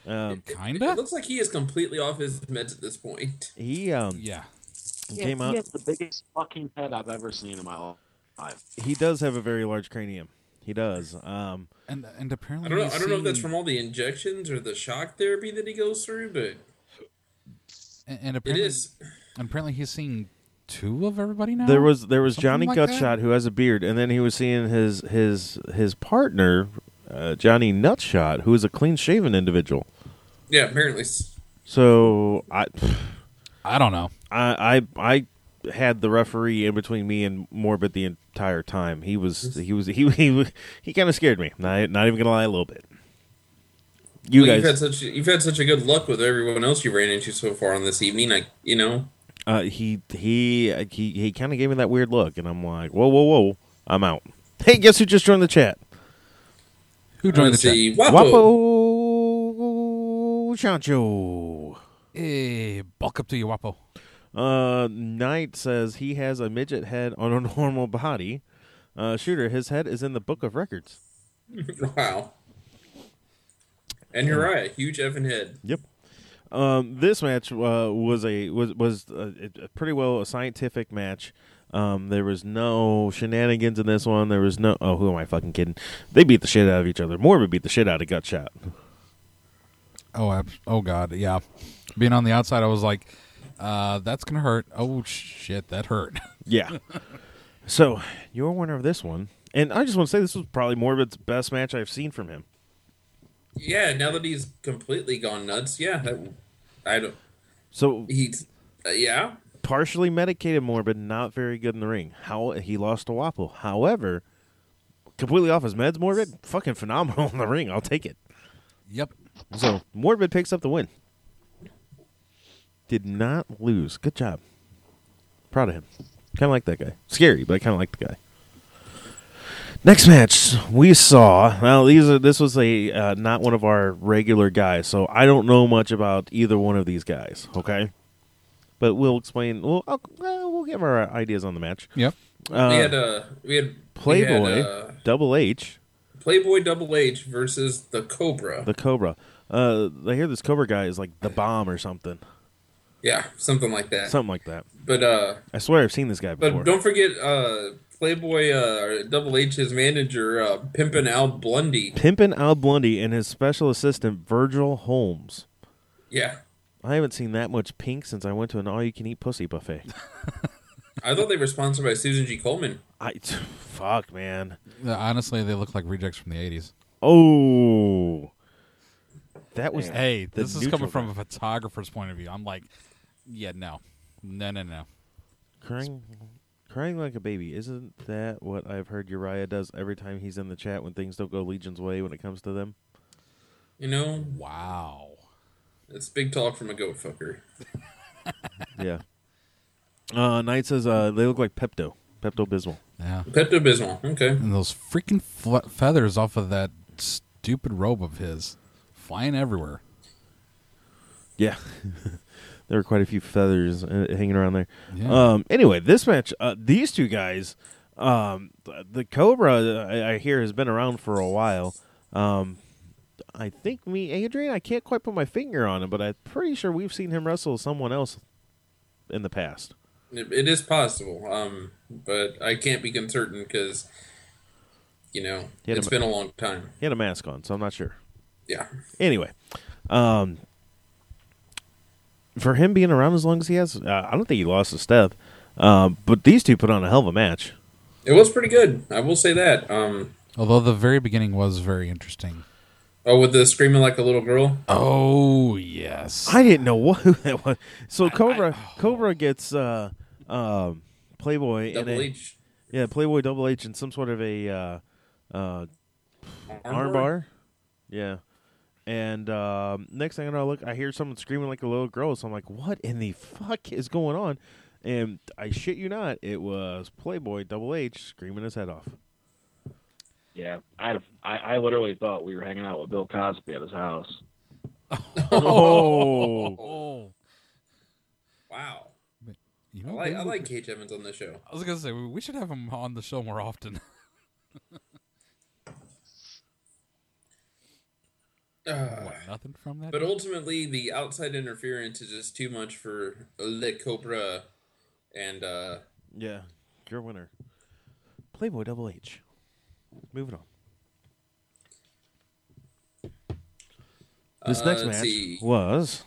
Um, It Kinda. looks like he is completely off his meds at this point. he um Yeah. came he out. has the biggest fucking head I've ever seen in my life. He does have a very large cranium. He does. Um, And and apparently I don't know. he's I don't know if that's from all the injections or the shock therapy that he goes through, but and, and apparently, is. and apparently he's seeing two of everybody now. There was there was Something Johnny like that? Gutshot who has a beard, and then he was seeing his his his partner, uh, Johnny Nutshot, who is a clean shaven individual. Yeah, apparently. So I I don't know. I I, I had the referee in between me and Morbid the entire time. He was he was (laughs) he he he kind of scared me. Not, not even gonna lie, a little bit. You well, You've had guys, such you've had such a good luck with everyone else you ran into so far on this evening. I you know uh, he he he he kind of gave me that weird look, and I'm like, whoa whoa whoa, I'm out. (laughs) Hey, guess who just joined the chat? Who joined let's the chat? see. Wapo. Wapo Chancho. Hey, bulk up to you, Wapo. Uh, Knight says he has a midget head on a (laughs) normal body. Uh, Shooter, his head is in the book of records. (laughs) Wow. And you're right, huge Evan head. Yep. Um, this match uh, was a was was a, a pretty well a scientific match. Um, there was no shenanigans in this one. There was no. Oh, who am I fucking kidding? They beat the shit out of each other. Morbid beat the shit out of Gutshot. Oh, abs- oh God, yeah. Being on the outside, I was like, uh, "That's gonna hurt." Oh shit, that hurt. (laughs) Yeah. so your winner of this one, and I just want to say this was probably Morbid's best match I've seen from him. Yeah, now that he's completely gone nuts, yeah, that, I don't. So He's uh, yeah, partially medicated Morbid, not very good in the ring. How he lost to Wapo. However, completely off his meds, Morbid, fucking phenomenal in the ring. I'll take it. yep. So Morbid picks up the win. Did not lose. Good job. Proud of him. Kind of like that guy. Scary, but I kind of like the guy. Next match we saw. Now these are this was a uh, not one of our regular guys, so I don't know much about either one of these guys. Okay, but we'll explain. We'll I'll, uh, we'll give our ideas on the match. Yep. Uh, we had uh, we had we Playboy, had, uh, Double H, Playboy Double H versus the Cobra. the Cobra. Uh, I hear this Cobra guy is like the bomb or something, yeah, something like that. something like that. But uh, I swear I've seen this guy before. but don't forget uh, Playboy uh, Double H's manager, uh, Pimpin' Al Blundy. Pimpin' Al Blundy and his special assistant Virgil Holmes. Yeah, I haven't seen that much pink since I went to an all-you-can-eat pussy buffet. (laughs) I thought they were sponsored by Susan G. Coleman. I, fuck, man. Yeah, honestly, they look like rejects from the '80s. Oh, that was Hey, the this is coming from a photographer's point of view. I'm like, yeah, no, no, no, no. crying, crying like a baby. Isn't that what I've heard Uriah does every time he's in the chat when things don't go Legion's way when it comes to them? You know, Wow. it's big talk from a goat fucker. (laughs) Yeah. Uh, Knight says uh, they look like Pepto, Pepto Bismol. Yeah. Pepto Bismol. Okay. And those freaking fl- feathers off of that stupid robe of his flying everywhere. Yeah. (laughs) there were quite a few feathers uh, hanging around there. Yeah. Um, anyway, this match, uh, these two guys, um, the Cobra, I, I hear, has been around for a while. Um, I think me, Adrian, I can't quite put my finger on him, but I'm pretty sure we've seen him wrestle someone else in the past. It, it is possible, um, but I can't be certain because, you know, He had it's a- been a long time. He had a mask on, so I'm not sure. Yeah. Anyway, um, for him being around as long as he has, uh, I don't think he lost a step. Um, but these two put on a hell of a match. It was pretty good. I will say that. Um, Although the very beginning was very interesting. oh, with the screaming like a little girl. Oh yes. I didn't know (laughs) what that was. So Cobra, Cobra gets uh, um, Playboy in Double a H. yeah Playboy Double H in some sort of a uh, uh, armbar. Yeah. And um, next thing I know, I look, I hear someone screaming like a little girl. So I'm like, "What in the fuck is going on?" And I shit you not, it was Playboy Double H screaming his head off. Yeah, I, I I literally thought we were hanging out with Bill Cosby at his house. Oh. (laughs) Wow. You know, I know, like I like Gage Evans on the show. I was gonna say we we should have him on the show more often. (laughs) Uh, what? Nothing from that. but ultimately, the outside interference is just too much for Le Cobra, and uh, yeah, your winner, Playboy Double H. Moving on. This Uh, next match see. was.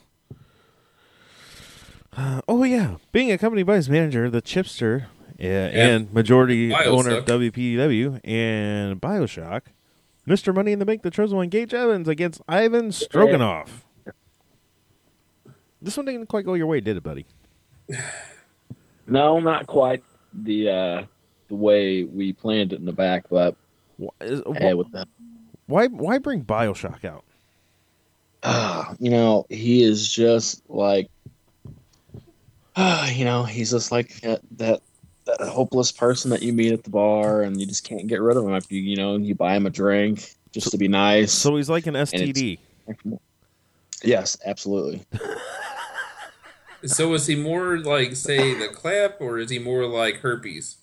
Uh, (sighs) oh yeah, being accompanied by his manager, the Chipster, uh, and majority Biosuck. owner of WPW and Bioshock, Mister Money in the Bank, the chosen one, Gage Evans against Ivan Stroganoff. This one didn't quite go your way, did it, buddy? (sighs) No, not quite the uh, the way we planned it in the back, but Why, is- hey, with the why, why bring Bioshock out? uh, you know, he is just like, uh, (sighs) you know, he's just like that, that that hopeless person that you meet at the bar, and you just can't get rid of him. If you you know you buy him a drink just to be nice. So he's like an STD. yes, absolutely. so is he more like say the clap, or is he more like herpes?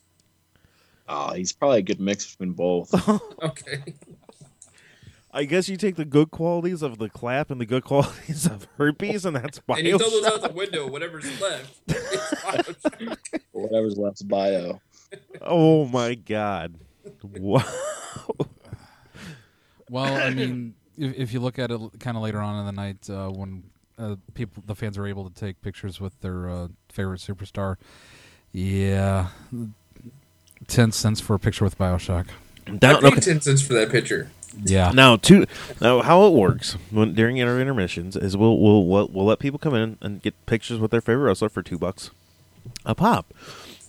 Oh, he's probably a good mix between both. (laughs) Okay. I guess you take the good qualities of the clap and the good (laughs) qualities of herpes, and that's bio. And you throw those out the window. Whatever's left. (laughs) It's Whatever's left bio. Oh my god! Wow. Well, I (laughs) mean, if, if you look at it kind of later on in the night uh, when uh, people, the fans are able to take pictures with their uh, favorite superstar, yeah, ten cents for a picture with Bioshock. I paid okay. ten cents for that picture. Yeah, now, to now, how it works when during our intermissions is we'll, we'll we'll we'll let people come in and get pictures with their favorite wrestler for two bucks a pop.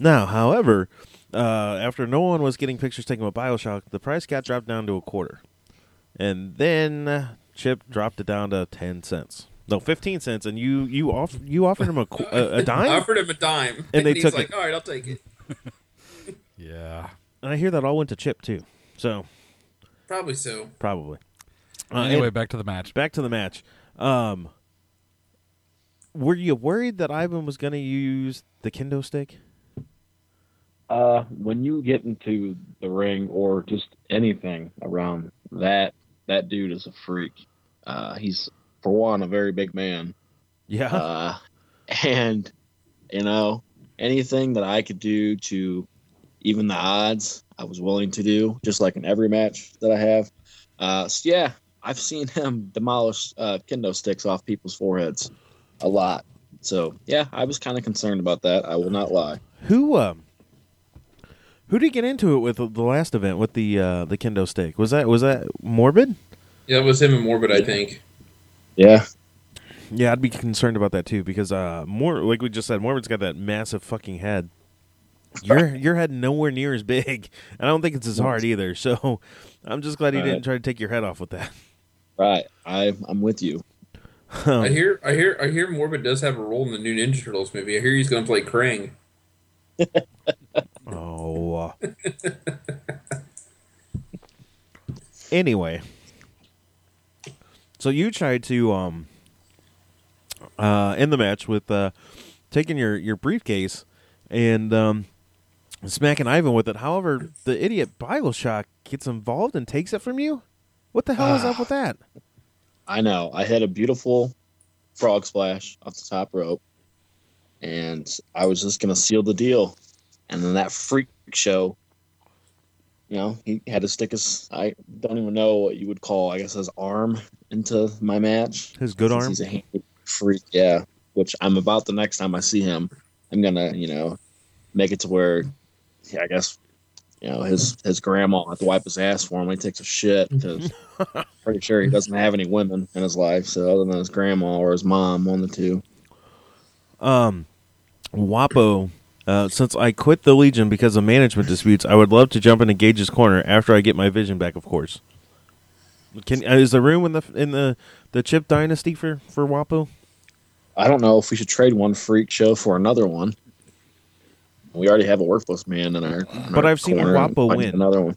Now, however, uh, after no one was getting pictures taken with Bioshock, the price got dropped down to a quarter, and then uh, Chip dropped it down to ten cents. No, fifteen cents, and you you off you offered him a qu- a, a I (laughs) dime, I offered him a dime, And they he's took like, it. "All right, I'll take it." (laughs) yeah. and I hear that all went to Chip too. So Probably so. probably. Uh, anyway, back to the match. back to the match. Um, were you worried that Ivan was going to use the kendo stick? Uh, when you get into the ring or just anything around that, that dude is a freak. Uh, he's for one a very big man, Yeah. uh, (laughs) and you know anything that I could do to even the odds, I was willing to do, just like in every match that I have. Uh, so yeah, I've seen him demolish uh, kendo sticks off people's foreheads a lot. So yeah, I was kind of concerned about that. I will not lie. Who um who did he get into it with the last event with the uh the kendo stick? Was that was that morbid? Yeah, it was him and Morbid, I think. Yeah, Yeah, I'd be concerned about that too because uh more like we just said, Morbid's got that massive fucking head. Your your head nowhere near as big. (laughs) and I don't think it's as hard either. So I'm just glad he Right. didn't try to take your head off with that. right. I I'm with you. I hear, I hear, I hear. Morbid does have a role in the new Ninja Turtles movie. I hear he's going to play Krang. (laughs) Oh. anyway, so you tried to um uh end the match with uh taking your your briefcase and um smacking Ivan with it. However, the idiot Bioshock gets involved and takes it from you. What the hell is up with ah. that? I know. I had a beautiful frog splash off the top rope, and I was just gonna seal the deal. And then that freak show, you know, he had to stick his I don't even know what you would call, I guess, his arm into my match. His good arm. He's a freak, yeah. Which I'm about the next time I see him, I'm gonna, you know, make it to where, I guess, you know, his his grandma have to wipe his ass for him when he takes a shit because (laughs) pretty sure he doesn't have any women in his life. So other than his grandma or his mom, one of the two. Um, Wapo. Uh, since I quit the Legion because of management disputes, I would love to jump into Gage's corner after I get my vision back. Of course. Can uh, is there room in the in the the Chip Dynasty for for Wapo? I don't know if we should trade one freak show for another one. We already have a worthless man in our. in But our I've seen corner, Wapo win. another one.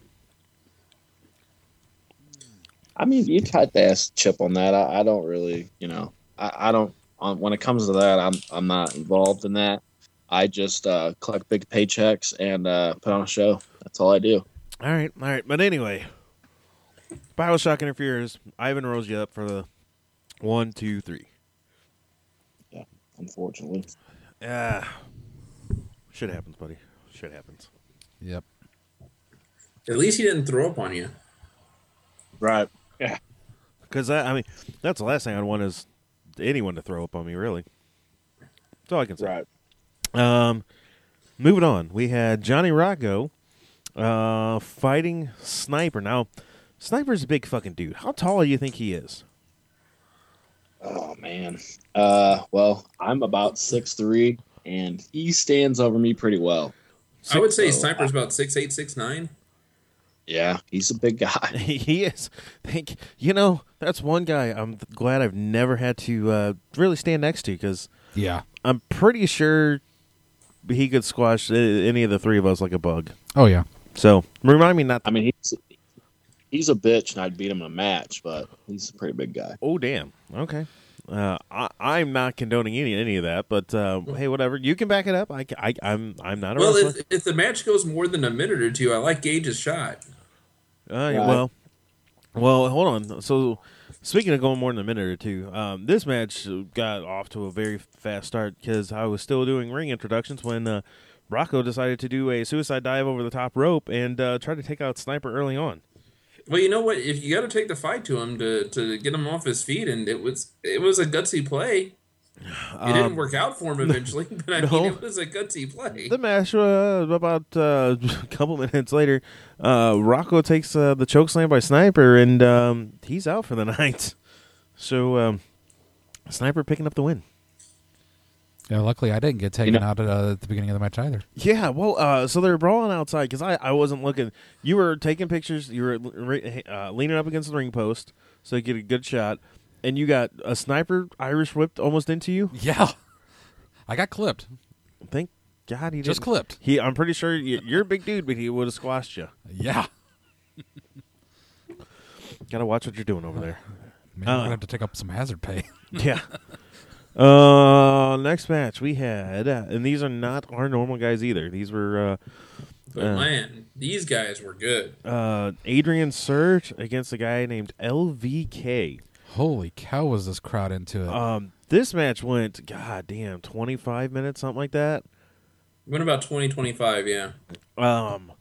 I mean, you tried to ask Chip on that. I, I don't really, you know, I, I don't. Um, when it comes to that, I'm I'm not involved in that. I just uh, collect big paychecks and uh, put on a show. That's all I do. All right, all right. But anyway, Bioshock interferes. Ivan rolls you up for the one, two, three. Yeah, Unfortunately, Yeah, shit happens, buddy. Shit happens. Yep. At least he didn't throw up on you. right? Yeah. Because I, I mean, that's the last thing I'd want is anyone to throw up on me. Really, that's all I can say. Right. Um, moving on, we had Johnny Rocco uh, fighting Sniper. Now, Sniper's a big fucking dude. How tall do you think he is? Oh man. Uh, well, I'm about six three, and he stands over me pretty well. I would say So, Sniper's about six eight, six nine. Yeah, he's a big guy. (laughs) he is. Think you know that's one guy. I'm glad I've never had to uh, really stand next to because Yeah. I'm pretty sure he could squash uh, any of the three of us like a bug. Oh yeah. So remind me not. I mean, he's he's a bitch, and I'd beat him in a match, but he's a pretty big guy. Oh damn. Okay. Uh, I, I'm not condoning any any of that, but uh, hey, whatever. You can back it up. I, I I'm I'm not a Well, wrestler. if, if the match goes more than a minute or two, I like Gage's shot. Uh, yeah, well, well, hold on. So, speaking of going more than a minute or two, um, this match got off to a very fast start because I was still doing ring introductions when uh, Rocco decided to do a suicide dive over the top rope and uh, try to take out Sniper early on. Well, you know what? If you got to take the fight to him to, to get him off his feet, and it was it was a gutsy play. It didn't work out for him (laughs) eventually, (laughs) but I Um, no. mean, it was a gutsy play. The match, uh, about uh, (laughs) a couple minutes later, uh, Rocco takes uh, the choke slam by Sniper and um, he's out for the night. So, um, Sniper picking up the win. Yeah. Luckily, I didn't get taken know- out at, uh, at the beginning of the match either. Yeah, well, uh, so they're brawling outside because I, I wasn't looking. You were taking pictures. You were re- uh, leaning up against the ring post so you get a good shot, and you got a sniper Irish whipped almost into you. Yeah. I got clipped. Thank God he Just didn't. clipped. He, I'm pretty sure you, you're a big dude, but he would have squashed you. Yeah. Got to watch what you're doing over there. Man, Uh. I'm gonna have to take up some hazard pay. yeah. (laughs) Uh, next match we had, uh, and these are not our normal guys either. These were uh, But Uh. man, these guys were good. uh, Adrian Surge against a guy named LVK. Holy cow, was this crowd into it? Um, this match went, god damn, twenty five minutes, something like that. Went about 20, 25, yeah. Um,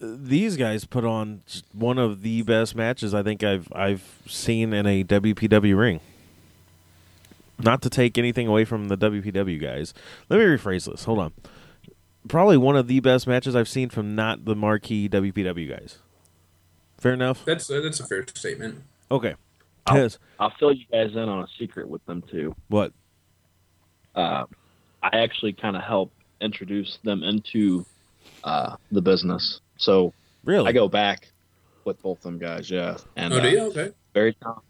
these guys put on one of the best matches I think I've I've seen in a WPW ring. Not to take anything away from the WPW guys. Let me rephrase this. Hold on. Probably one of the best matches I've seen from not the marquee WPW guys. Fair enough. That's uh, that's a fair statement. Okay. I'll, I'll fill you guys in on a secret with them too. What? Uh, I actually kind of helped introduce them into uh, the business. So Really? I go back with both them guys, yeah. And Oh, do uh, you? Okay. very tal-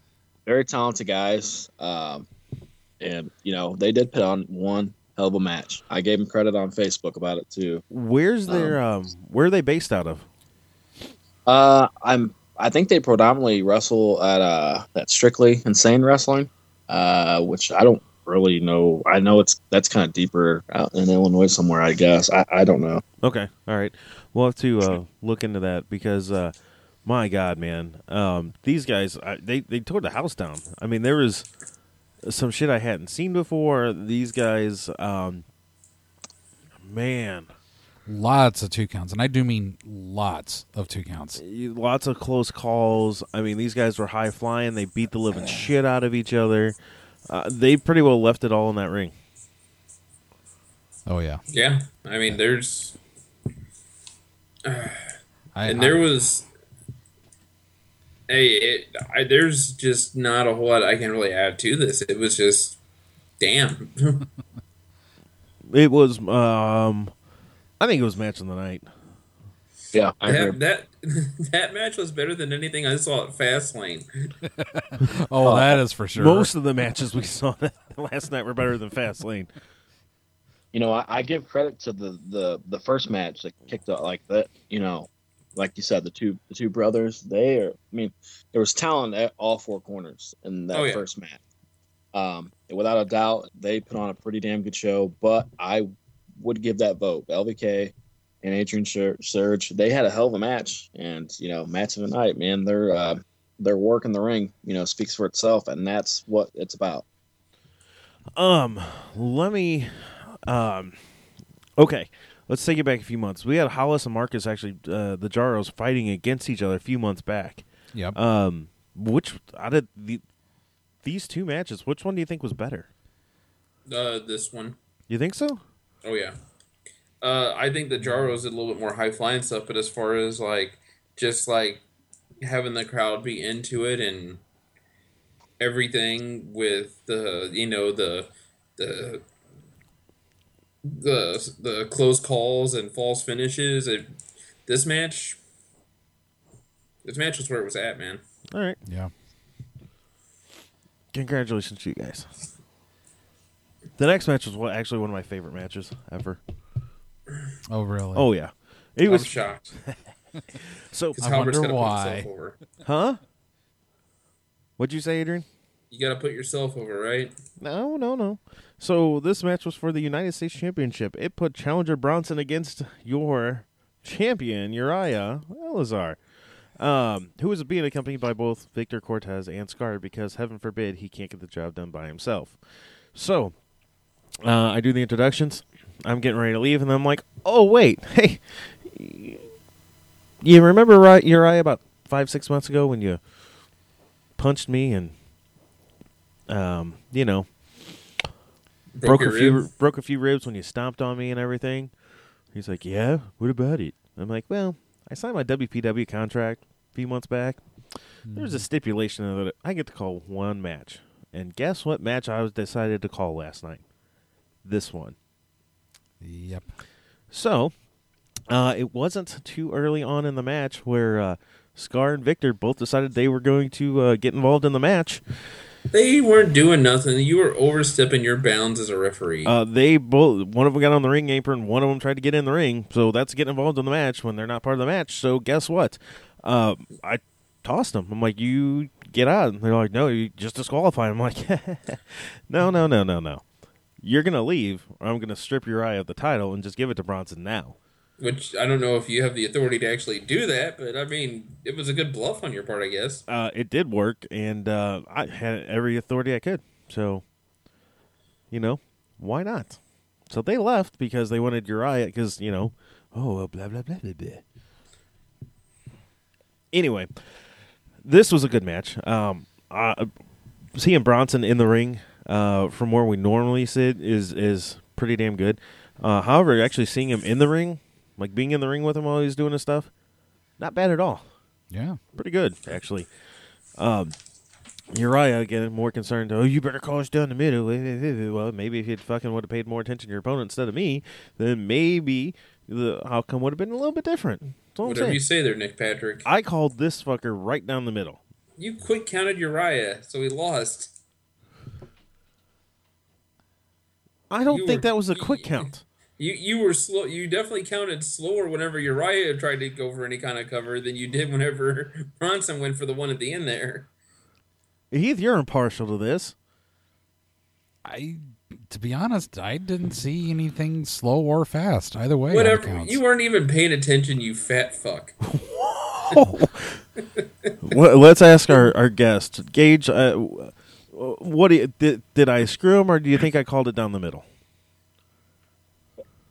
very talented guys. Um, and you know they did put on one hell of a match. I gave them credit on Facebook about it too. Where's their um? Where are they based out of? Uh, I'm I think they predominantly wrestle at uh that Strictly Insane Wrestling, uh, which I don't really know. I know it's that's kind of deeper out in Illinois somewhere. I guess I, I don't know. Okay, all right. We'll have to uh, look into that because, uh, my God, man, um, these guys I, they they tore the house down. I mean, there was some shit I hadn't seen before. These guys, um, man, lots of two counts, and I do mean lots of two counts. lots of close calls. I mean, these guys were high flying. They beat the living shit out of each other. Uh, they pretty well left it all in that ring. Oh yeah, Yeah. I mean, there's (sighs) I, and I- there was hey it, I, there's just not a whole lot i can really add to this it was just damn It was, um, I think it was match of the night. Yeah, I agree. that that (laughs) that match was better than anything i saw at fastlane (laughs) oh, that is for sure. Most of the matches we (laughs) saw last night were better than Fastlane. You know, I, I give credit to the, the the first match that kicked out like that. You know, like you said, the two the two brothers. They are. I mean, there was talent at all four corners in that Oh, yeah. first match. Um, without a doubt, they put on a pretty damn good show. But I would give that vote. LVK and Adrian Sur- Surge. They had a hell of a match, and you know, match of the night, man. Their uh, their work in the ring, you know, speaks for itself, and that's what it's about. Um, let me. Um, okay, let's take it back a few months. We had Hollis and Marcus actually, uh, the Jaros fighting against each other a few months back. Yep. Um, which out of the these two matches, which one do you think was better? uh this one You think so? oh yeah uh i think the jaros did a little bit more high flying stuff but as far as like just like having the crowd be into it and everything with the you know the the the the close calls and false finishes it, this match this match was where it was at man All right. yeah. Congratulations to you guys. The next match was what actually one of my favorite matches ever. Oh really? Oh yeah, it i'm was shocked (laughs) so. I Halbert's wonder why. put himself over Huh? What'd you say, Adrian? you gotta put yourself over right No, no, no. So this match was for the United States Championship. It put Challenger Bronson against your champion Uriah Elazar, um, who was being accompanied by both Victor Cortez and Scar because heaven forbid he can't get the job done by himself. So uh, I do the introductions. I'm getting ready to leave, and I'm like, oh wait, (laughs) hey, you remember Uri- Uriah about five six months ago when you punched me and um, you know broke, a your few rib. broke a few ribs when you stomped on me and everything. He's like, "Yeah, what about it?" I'm like, "Well, I signed my WPW contract a few months back. There's a stipulation that I get to call one match, and guess what match I was decided to call last night? This one. Yep. So, uh, it wasn't too early on in the match where uh, Scar and Victor both decided they were going to uh, get involved in the match. They weren't doing nothing. You were overstepping your bounds as a referee. Uh, they both one of them got on the ring apron, one of them tried to get in the ring. So that's getting involved in the match when they're not part of the match. So guess what? Uh, I tossed them. I'm like, you get out. And they're like, no, you just disqualify. I'm like, (laughs) no, no, no, no, no. You're gonna leave, or I'm gonna strip your eye of the title and just give it to Bronson now. Which I don't know if you have the authority to actually do that, but I mean, it was a good bluff on your part, I guess. Uh, it did work, and uh, I had every authority I could. So, you know, why not? So they left because they wanted Uriah because you know, oh blah blah blah blah blah. Anyway, this was a good match. Um, uh, seeing Bronson in the ring uh, from where we normally sit is is pretty damn good. Uh, however, actually seeing him in the ring, like being in the ring with him while he's doing his stuff, not bad at all Yeah. pretty good actually. Um, Uriah getting more concerned. Oh, you better call us down the middle. (laughs) Well, maybe if you'd fucking would have paid more attention to your opponent instead of me, then maybe the outcome would have been a little bit different. I'm Whatever saying. you say there, Nick Patrick. I called this fucker right down the middle. You quick counted Uriah, so he lost. I don't You think were- that was a quick you- count. You you were slow. You definitely counted slower whenever Uriah tried to go for any kind of cover than you did whenever (laughs) Bronson went for the one at the end there. Heath, you're impartial to this. I, to be honest, I didn't see anything slow or fast either way. Whatever. You weren't even paying attention, you fat fuck. (laughs) (laughs) Well, let's ask our, our guest, Gage. Uh, what do you, did did I screw him, or do you think I called it down the middle?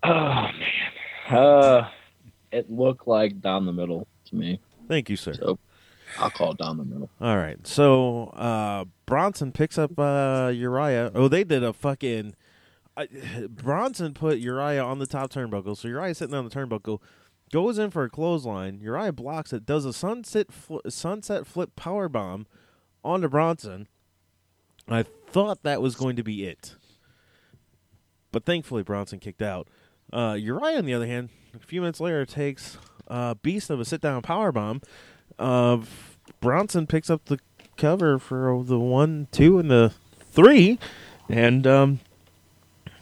Oh man, uh, it looked like down the middle to me. Thank you, sir. So I'll call it down the middle. All right. So uh, Bronson picks up uh, Uriah. Oh, they did a fucking. I Bronson put Uriah on the top turnbuckle. So Uriah sitting on the turnbuckle, goes in for a clothesline. Uriah blocks it, does a sunset fl- sunset flip power bomb onto Bronson. I thought that was going to be it, but thankfully Bronson kicked out. Uh, Uriah, on the other hand, a few minutes later takes a beast of a sit down power bomb. Uh, Bronson picks up the cover for the one, two, and the three, and um,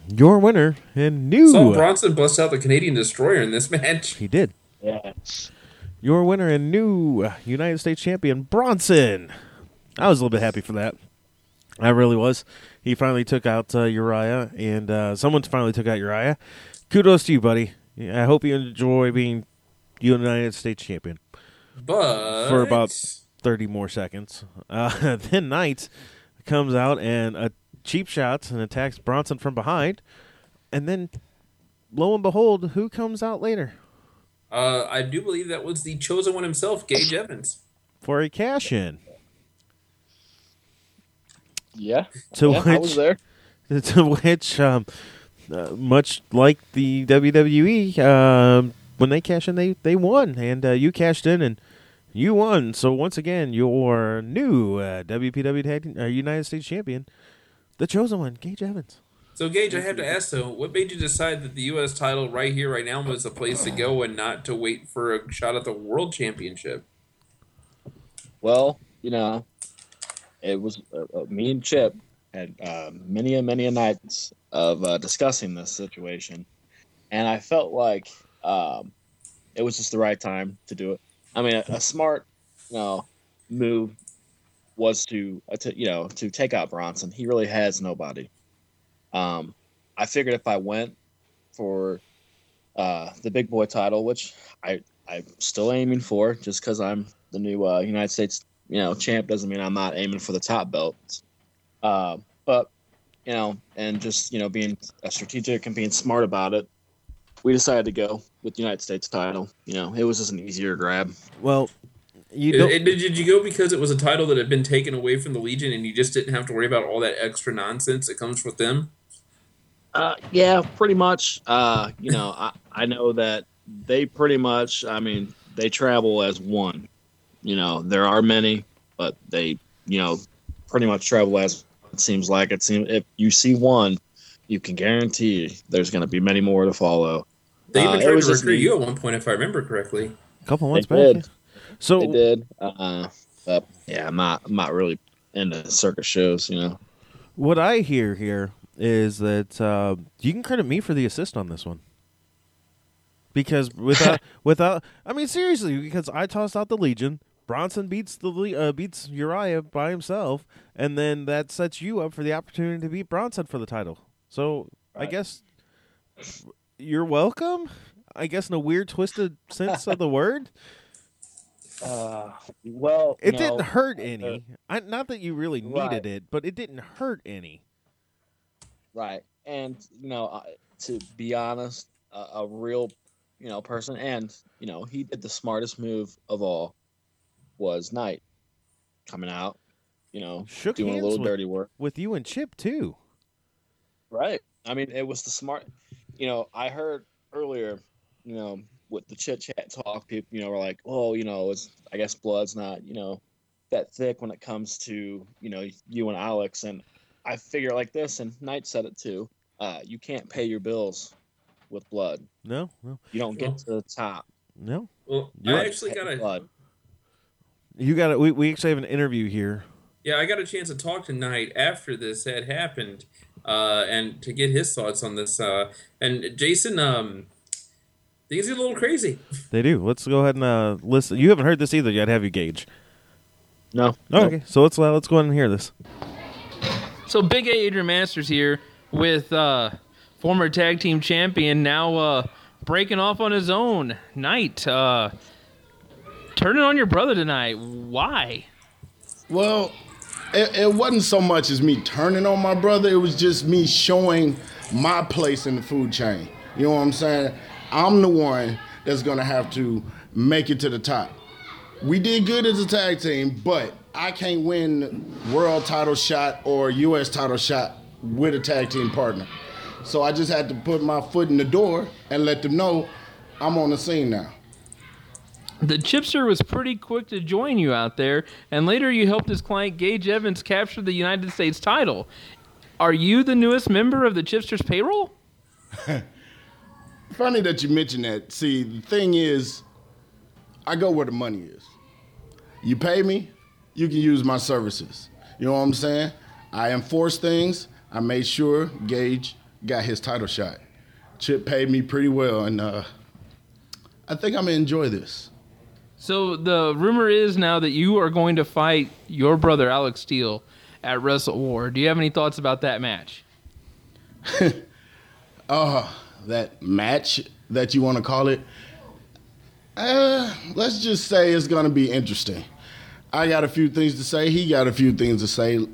your winner and new. Saw Bronson bust out the Canadian Destroyer in this (laughs) match. he did. Yes. Your winner and new United States champion Bronson. I was a little bit happy for that. I really was. He finally took out uh, Uriah, and uh, someone finally took out Uriah. Kudos to you, buddy. I hope you enjoy being United States champion. But For about 30 more seconds. Uh, (laughs) then Knight comes out and uh, cheap shots and attacks Bronson from behind. And then, lo and behold, who comes out later uh, I do believe that was the chosen one himself, Gage Evans. for a cash in? Yeah. To yeah, I which, was there. (laughs) to which, um, uh, much like the WWE, um, when they cash in, they, they won. And uh, you cashed in and you won. So once again, your new uh, WPW Tag uh, United States champion, the chosen one, Gage Evans. So, Gage, I have to ask though, what made you decide that the U.S. title right here, right now, was the place to go and not to wait for a shot at the World Championship? Well, you know, it was uh, uh, me and Chip had uh, many and many nights of uh, discussing this situation, and I felt like um, it was just the right time to do it. I mean, a, a smart, you know, move was to, uh, to you know to take out Bronson. He really has nobody. Um, I figured if I went for uh, the big boy title, which I I'm still aiming for, just because I'm the new uh, United States you know champ doesn't mean I'm not aiming for the top belt. Uh, but you know, and just you know being strategic and being smart about it, we decided to go with the United States title. You know, it was just an easier grab. Well, you Did, don't. did, did you go because it was a title that had been taken away from the Legion and you just didn't have to worry about all that extra nonsense that comes with them? Uh, yeah, pretty much. Uh, you know, I, I know that they pretty much. I mean, they travel as one. You know, there are many, but they, you know, pretty much travel as. It seems like it seems if you see one, you can guarantee there's going to be many more to follow. They Uh, even it tried to recruit me. you at one point, if I remember correctly. a couple They months back. did. So They did. Uh, but yeah, I'm not. I'm not really into circus shows. You know. what I hear here is that uh, you can credit me for the assist on this one. Because without (laughs) without I mean seriously, because I tossed out the Legion, Bronson beats the uh, beats Uriah by himself, and then that sets you up for the opportunity to beat Bronson for the title. So I guess you're welcome. I guess in a weird, twisted (laughs) sense of the word, Uh, well, it you didn't hurt uh, any. I, not that you really needed Right. it, but it didn't hurt any. Right. And, you know, I- to be honest, a, a real, you know, person, and, you know, he did the smartest move of all was Knight coming out, you know, Shook doing a little with- dirty work. With you and Chip too. Right. I mean, it was the smart, you know, I heard earlier, you know, with the chit chat talk, people, you know, were like, oh, you know, it's, I guess blood's not, you know, that thick when it comes to, you know, you and Alex. And I figure like this, and Knight said it too. Uh, you can't pay your bills with blood. No, no, You don't get to the top. no. Well, You're I actually got a blood. You got it. We we actually have an interview here. yeah, I got a chance to talk tonight after this had happened, uh, and to get his thoughts on this. Uh, and Jason, um, things get a little crazy. (laughs) They do. Let's go ahead and uh, listen. You haven't heard this either yet, have you, Gage? No. Oh, okay, so let's uh, let's go ahead and hear this. So Big A Adrian Masters here with uh, former tag team champion, now uh, breaking off on his own. Knight. uh, turning on your brother tonight. Why? Well, it, it wasn't so much as me turning on my brother. It was just me showing my place in the food chain. You know what I'm saying? I'm the one that's gonna have to make it to the top. We did good as a tag team, but I can't win world title shot or U.S. title shot with a tag team partner. So I just had to put my foot in the door and let them know I'm on the scene now. The chipster was pretty quick to join you out there, and later you helped his client Gage Evans capture the United States title. Are you the newest member of the chipster's payroll? (laughs) Funny that you mentioned that. See, the thing is, I go where the money is. You pay me, you can use my services. You know what I'm saying? I enforce things. I made sure Gage got his title shot. Chip paid me pretty well, and uh, I think I'm gonna enjoy this. So the rumor is now that you are going to fight your brother Alex Steele at Wrestle War. Do you have any thoughts about that match? (laughs) Uh, that match that you want to call it. Uh, let's just say it's gonna be interesting. I got a few things to say. He got a few things to say.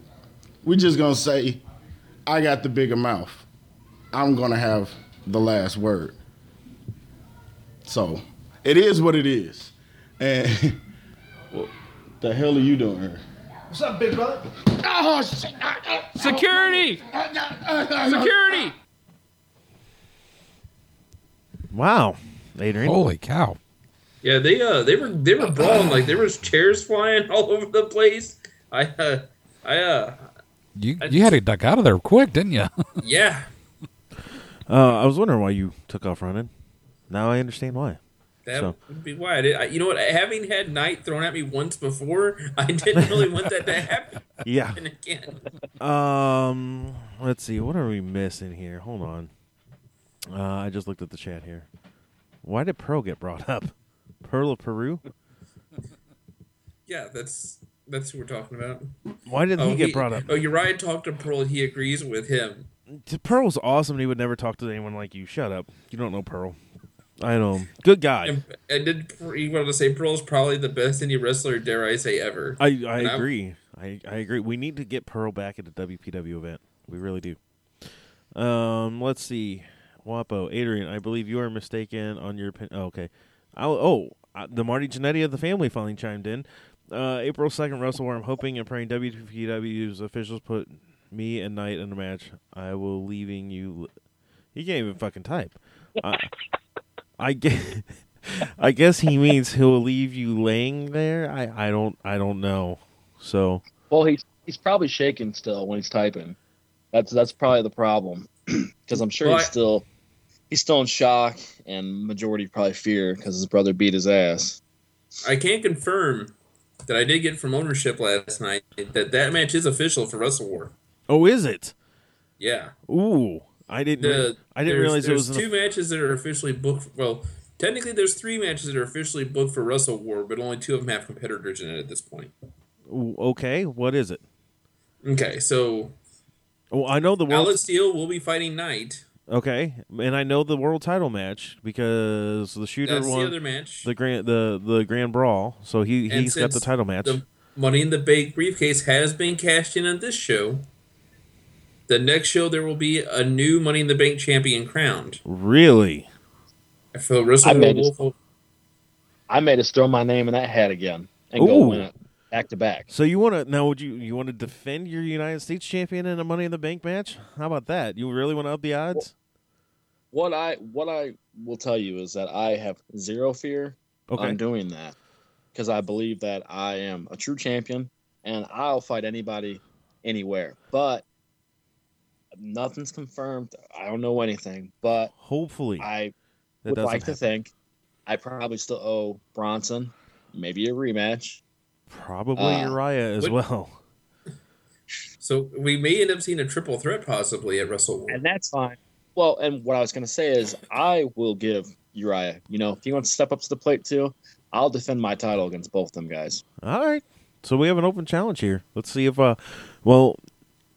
We're just gonna say, I got the bigger mouth. I'm gonna have the last word. So, it is what it is. And (laughs) what the hell are you doing here? What's up, big brother? Oh shit! Security! Security! Wow, Adrian. Holy cow! Yeah, they uh they were they were brawling like there was chairs flying (laughs) all over the place. I uh I uh You you had to duck out of there quick, didn't you? (laughs) yeah. Uh, I was wondering why you took off running. Now I understand why. That So- would be why I did. I, you know what? Having had Knight thrown at me once before, (laughs) I didn't really want that to (laughs) happen Yeah. (laughs) again. Um, let's see. What are we missing here? Hold on. Uh, I just looked at the chat here. Why did Pearl get brought up? Pearl of Peru? Yeah, that's that's who we're talking about. Why did oh, he get brought up? Oh, Uriah talked to Pearl. He agrees with him. Pearl's awesome. and He would never talk to anyone like you. Shut up. You don't know Pearl. I know. Good guy. And, and did he wanted to say Pearl's probably the best indie wrestler, dare I say, ever. I, I And agree. I, I agree. We need to get Pearl back at the WPW event. We really do. Um, let's see. Wapo, Adrian, I believe you are mistaken on your opinion. Oh, okay. I'll, oh, uh, the Marty Jannetty of the family finally chimed in. Uh, April 2nd, Wrestle War. I'm hoping and praying WPW's officials put me and Knight in a match. I will leaving you. He can't even fucking type. I, I guess, (laughs) I guess he means he'll leave you laying there. I, I don't I don't know. So Well, he's he's probably shaking still when he's typing. That's that's probably the problem, (clears throat) because I'm sure Well, he's I- still he's still in shock and majority probably fear because his brother beat his ass. I can't confirm that I did get from ownership last night that that match is official for Wrestle War. oh, is it? Yeah. Ooh, I didn't. The, I didn't realize it there's was. two matches that are officially booked. Well, technically there's three matches that are officially booked for Wrestle War, but only two of them have competitors in it at this point. Okay, what is it? Okay, so Oh, I know the world. Alex Steele will be fighting Knight. Okay, and I know the world title match because the shooter That's the won other match. the grand the the grand brawl, so he And he's got the title match. The Money in the Bank briefcase has been cashed in on this show. The next show there will be a new Money in the Bank champion crowned. really? I feel Wrestle I War made will- it. I may just throw my name in that hat again and Ooh. go win it back to back. So you want to now? Would you you want to defend your United States champion in a Money in the Bank match? How about that? You really want to up the odds? What I what I will tell you is that I have zero fear Okay. on doing that because I believe that I am a true champion and I'll fight anybody anywhere. But nothing's confirmed. I don't know anything, but Hopefully, I that would doesn't like to think I probably still owe Bronson maybe a rematch. probably uh, Uriah as what- well. So we may end up seeing a triple threat possibly at Wrestle and that's fine. Well, and what I was going to say is, I will give Uriah. You know, if he wants to step up to the plate too, I'll defend my title against both them guys. All right. So we have an open challenge here. Let's see if uh well,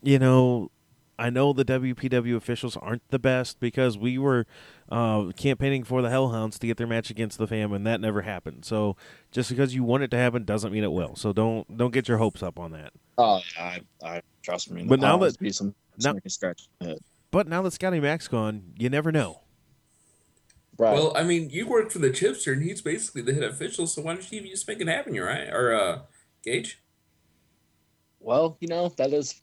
you know, I know the WPW officials aren't the best because we were uh, campaigning for the Hellhounds to get their match against the Fam, and that never happened. So just because you want it to happen doesn't mean it will. So don't don't get your hopes up on that. Oh, yeah, I, I trust me. But now Powers that- be some, now- some can scratch. But now that Scotty Mac's gone, you never know. Right. Well, I mean, you worked for the Chipster, and he's basically the head official. So why don't you just make it happen? You're right, or uh, Gage? Well, you know that is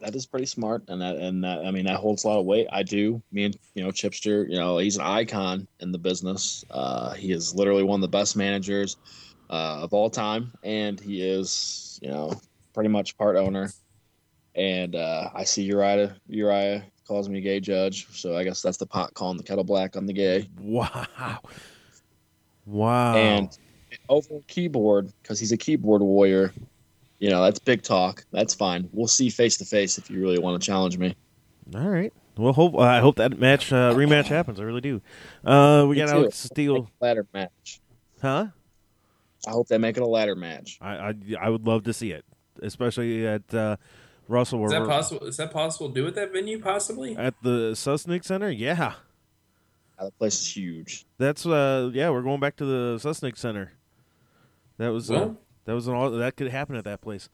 that is pretty smart, and that and that I mean that holds a lot of weight. I do. Me and you know Chipster, you know he's an icon in the business. Uh, he is literally one of the best managers uh, of all time, and he is you know pretty much part owner. And uh, I see Uriah Uriah calls me gay judge, so I guess that's the pot calling the kettle black on the gay. Wow. Wow. And over keyboard, because he's a keyboard warrior, you know, that's big talk. That's fine. We'll see face to face if you really want to challenge me. All right. Well, hope I hope that match uh, rematch happens. I really do. Uh, we Me got too. Alex Steele, Ladder match. huh? I hope they make it a ladder match. I, I I would love to see it, especially at uh, Wrestle. where Is that possible? Is that possible to do at that venue? Possibly. At the Susnick Center, yeah, Uh, The place is huge. that's uh, yeah. We're going back to the Susnick Center. That was uh, Well- that was an all that could happen at that place.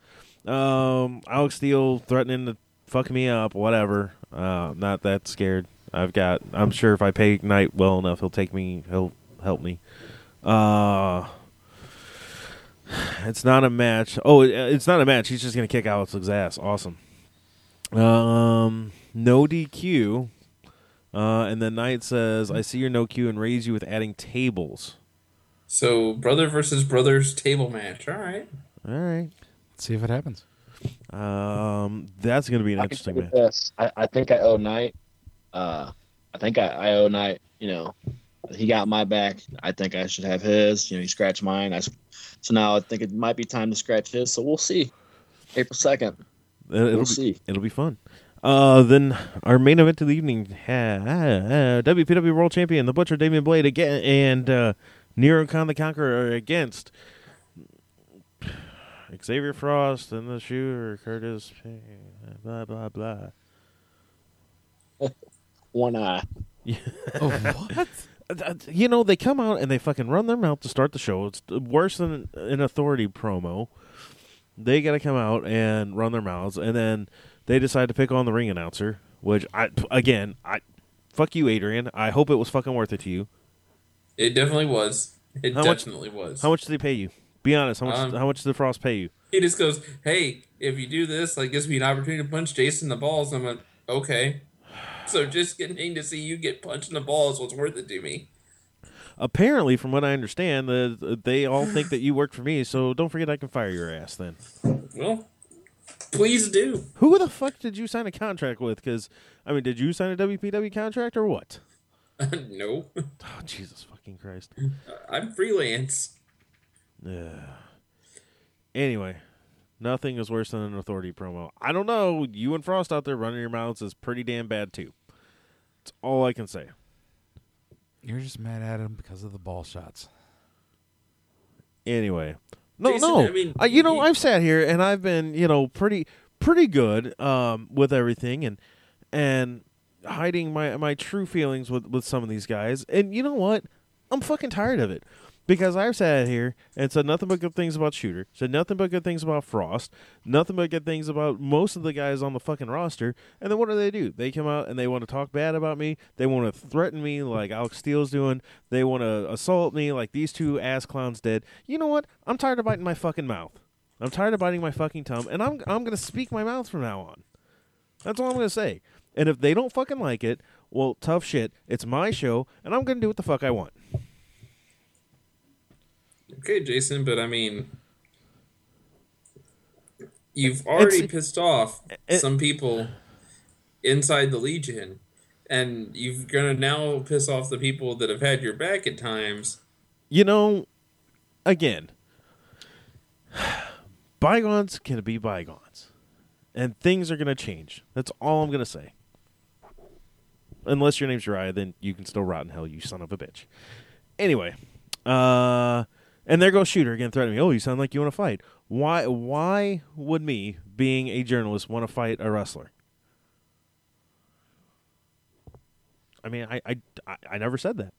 Um, Alex Steele threatening to fuck me up, whatever. Uh, not that scared. I've got. I'm sure if I pay Knight well enough, he'll take me. He'll help me. Uh, (sighs) it's not a match. Oh, it, it's not a match. He's just gonna kick Alex's ass. Awesome. Um, no DQ. Uh, and then Knight says, "I see your no Q and raise you with adding tables." So brother versus brothers table match. All right. All right. Let's see if it happens. Um, that's gonna be an I interesting match. this. I, I think I owe Knight. Uh, I think I, I owe Knight. You know, he got my back. I think I should have his. You know, he scratched mine. I, s- so now I think it might be time to scratch his. So we'll see. April second. Uh, It'll We'll be, see. It'll be fun. Uh, then our main event of the evening: ha, ha, ha, WPW World Champion, the Butcher Damian Blade again, and uh, Nero Khan the Conqueror against Xavier Frost and the Shooter Curtis. Blah blah blah. (laughs) One eye. Oh, what? (laughs) You know, they come out and they fucking run their mouth to start the show. It's worse than an authority promo. They got to come out and run their mouths, and then they decide to pick on the ring announcer. Which I, again, I, fuck you, Adrian. I hope it was fucking worth it to you. It definitely was. It How much- definitely was. How much did they pay you? Be honest. How much? Um, how much did Frost pay you? He just goes, "Hey, if you do this, like gives me an opportunity to punch Jason in the balls." I'm like, "Okay." So just getting to see you get punched in the balls was worth it to me. Apparently, from what I understand, the, they all think that you work for me. So don't forget, I can fire your ass. Then Well, please do. who the fuck did you sign a contract with? Because I mean, did you sign a WPW contract or what? (laughs) no, Oh, Jesus fucking Christ. I'm freelance. Yeah. Anyway, nothing is worse than an authority promo. I don't know. You and Frost out there running your mouths is pretty damn bad too. That's all I can say. You're just mad at him because of the ball shots. Anyway, no, Jason, no. I mean, I, you know, you- I've sat here and I've been, you know, pretty, pretty good um, with everything and and hiding my my true feelings with with some of these guys. And you know what? I'm fucking tired of it because I've sat here and said nothing but good things about Shooter, said nothing but good things about Frost, nothing but good things about most of the guys on the fucking roster. And then what do they do? They come out and they want to talk bad about me. They want to threaten me like Alex Steele's doing. They want to assault me like these two ass clowns did. You know what? I'm tired of biting my fucking mouth. I'm tired of biting my fucking tongue, and I'm I'm gonna speak my mouth from now on. That's all I'm gonna say. And if they don't fucking like it, well, tough shit. It's my show, and I'm gonna do what the fuck I want. Okay, Jason, but I mean, you've already It's- pissed off it- some people inside the Legion, and you're gonna now piss off the people that have had your back at times. You know, again, (sighs) bygones can be bygones, and things are gonna change. That's all I'm gonna say. Unless your name's Uriah, then you can still rot in hell, you son of a bitch. Anyway, uh, and there goes Shooter again threatening me. Oh, you sound like you want to fight. Why? Why would me, being a journalist, want to fight a wrestler? I mean, I, I, I, I never said that.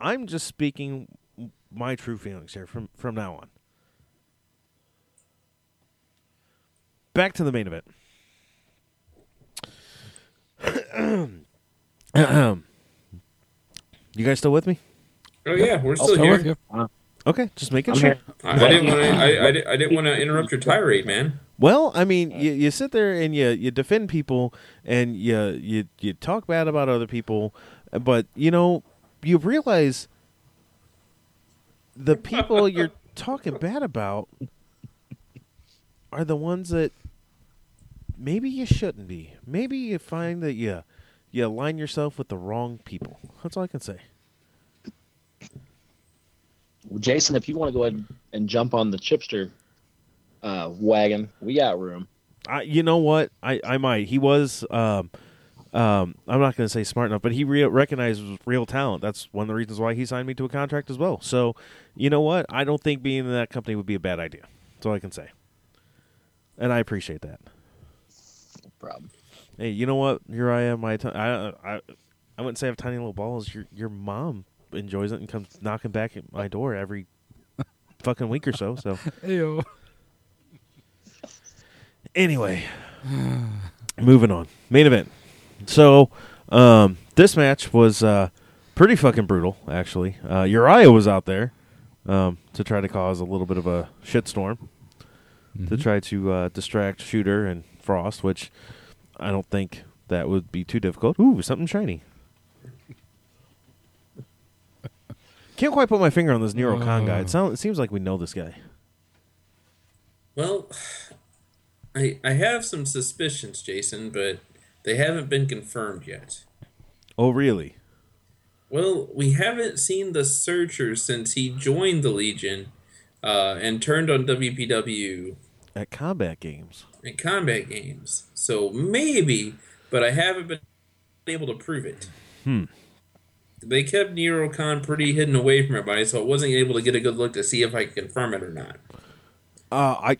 I'm just speaking my true feelings here from from now on. Back to the main event. (clears throat) (clears throat) you guys still with me? Oh yeah, we're still Still here. with you. Okay, just making I'm sure. I, I didn't want to. I, I, I didn't want to interrupt your tirade, man. Well, I mean, you, you sit there and you you defend people and you you you talk bad about other people, but you know you realize the people you're (laughs) talking bad about are the ones that maybe you shouldn't be. Maybe you find that you you align yourself with the wrong people. That's all I can say. Jason, if you want to go ahead and jump on the chipster uh, wagon, we got room. I, you know what? I, I might. He was. Um, um, I'm not going to say smart enough, but he re- recognized real talent. That's one of the reasons why he signed me to a contract as well. So, you know what? I don't think being in that company would be a bad idea. That's all I can say. And I appreciate that. No problem. Hey, you know what? Here I am. My t- I, I I wouldn't say I have tiny little balls. Your your mom enjoys it and comes knocking back at my door every (laughs) fucking week or so. So Ew. Anyway, moving on. Main event. So, um, this match was uh, pretty fucking brutal, actually. Uh, Uriah was out there um, to try to cause a little bit of a shitstorm, to try to uh, distract Shooter and Frost, which I don't think that would be too difficult. Ooh, something shiny. (laughs) Can't quite put my finger on this Nero Khan guy. It, sound, it seems like we know this guy. Well, (sighs) I I have some suspicions, Jason, but they haven't been confirmed yet. Oh, really? Well, we haven't seen the Searcher since he joined the Legion uh, and turned on WPW At combat games. in combat games. So maybe, but I haven't been able to prove it. Hmm. They kept Nero Khan pretty hidden away from everybody, so I wasn't able to get a good look to see if I could confirm it or not. Uh, I,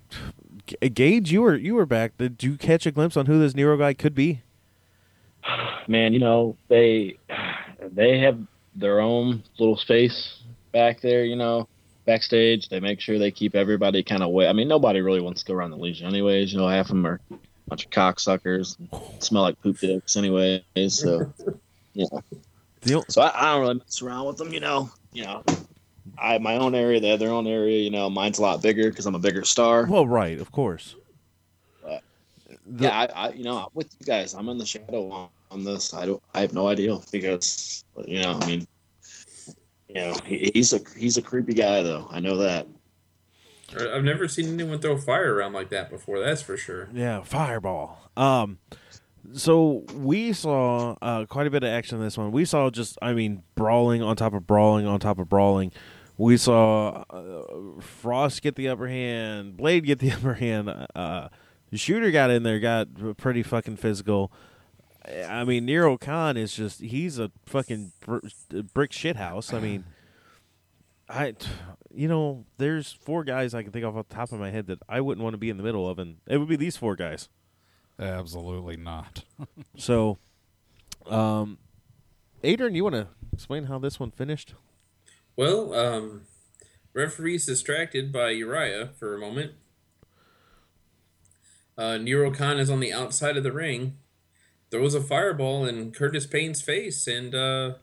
G- Gage, you were you were back. Did you catch a glimpse on who this Nero guy could be? Man, you know they they have their own little space back there. You know, backstage. They make sure they keep everybody kind of away. I mean, nobody really wants to go around the Legion, anyways. You know, half of them are a bunch of cocksuckers, and smell like poop dicks, anyways. So, (laughs) yeah. know. The So I, I don't really mess around with them. You know, you know. I have my own area. They have their own area. You know, mine's a lot bigger because I'm a bigger star. well, right, of course. But- The- yeah, I, I, you know, I'm with you guys. I'm in the shadow on, on this. I don't, I have no idea because, you know, I mean, you know, he, he's a he's a creepy guy though. I know that. I- I've never seen anyone throw fire around like that before. That's for sure. Yeah, fireball. Um, so we saw uh, quite a bit of action in this one. We saw just, I mean, brawling on top of brawling on top of brawling. We saw uh, Frost get the upper hand, Blade get the (laughs) upper hand. Uh, Shooter got in there, got pretty fucking physical. I mean, Nero Khan is just, he's a fucking br- brick shithouse. I mean, I, you know, there's four guys I can think of off the top of my head that I wouldn't want to be in the middle of, and it would be these four guys. Absolutely not. (laughs) So, um, Adrian, you want to explain how this one finished? Well, um, referee's distracted by Uriah for a moment. Uh, Nero Khan is on the outside of the ring, throws a fireball in Curtis Payne's face, and uh,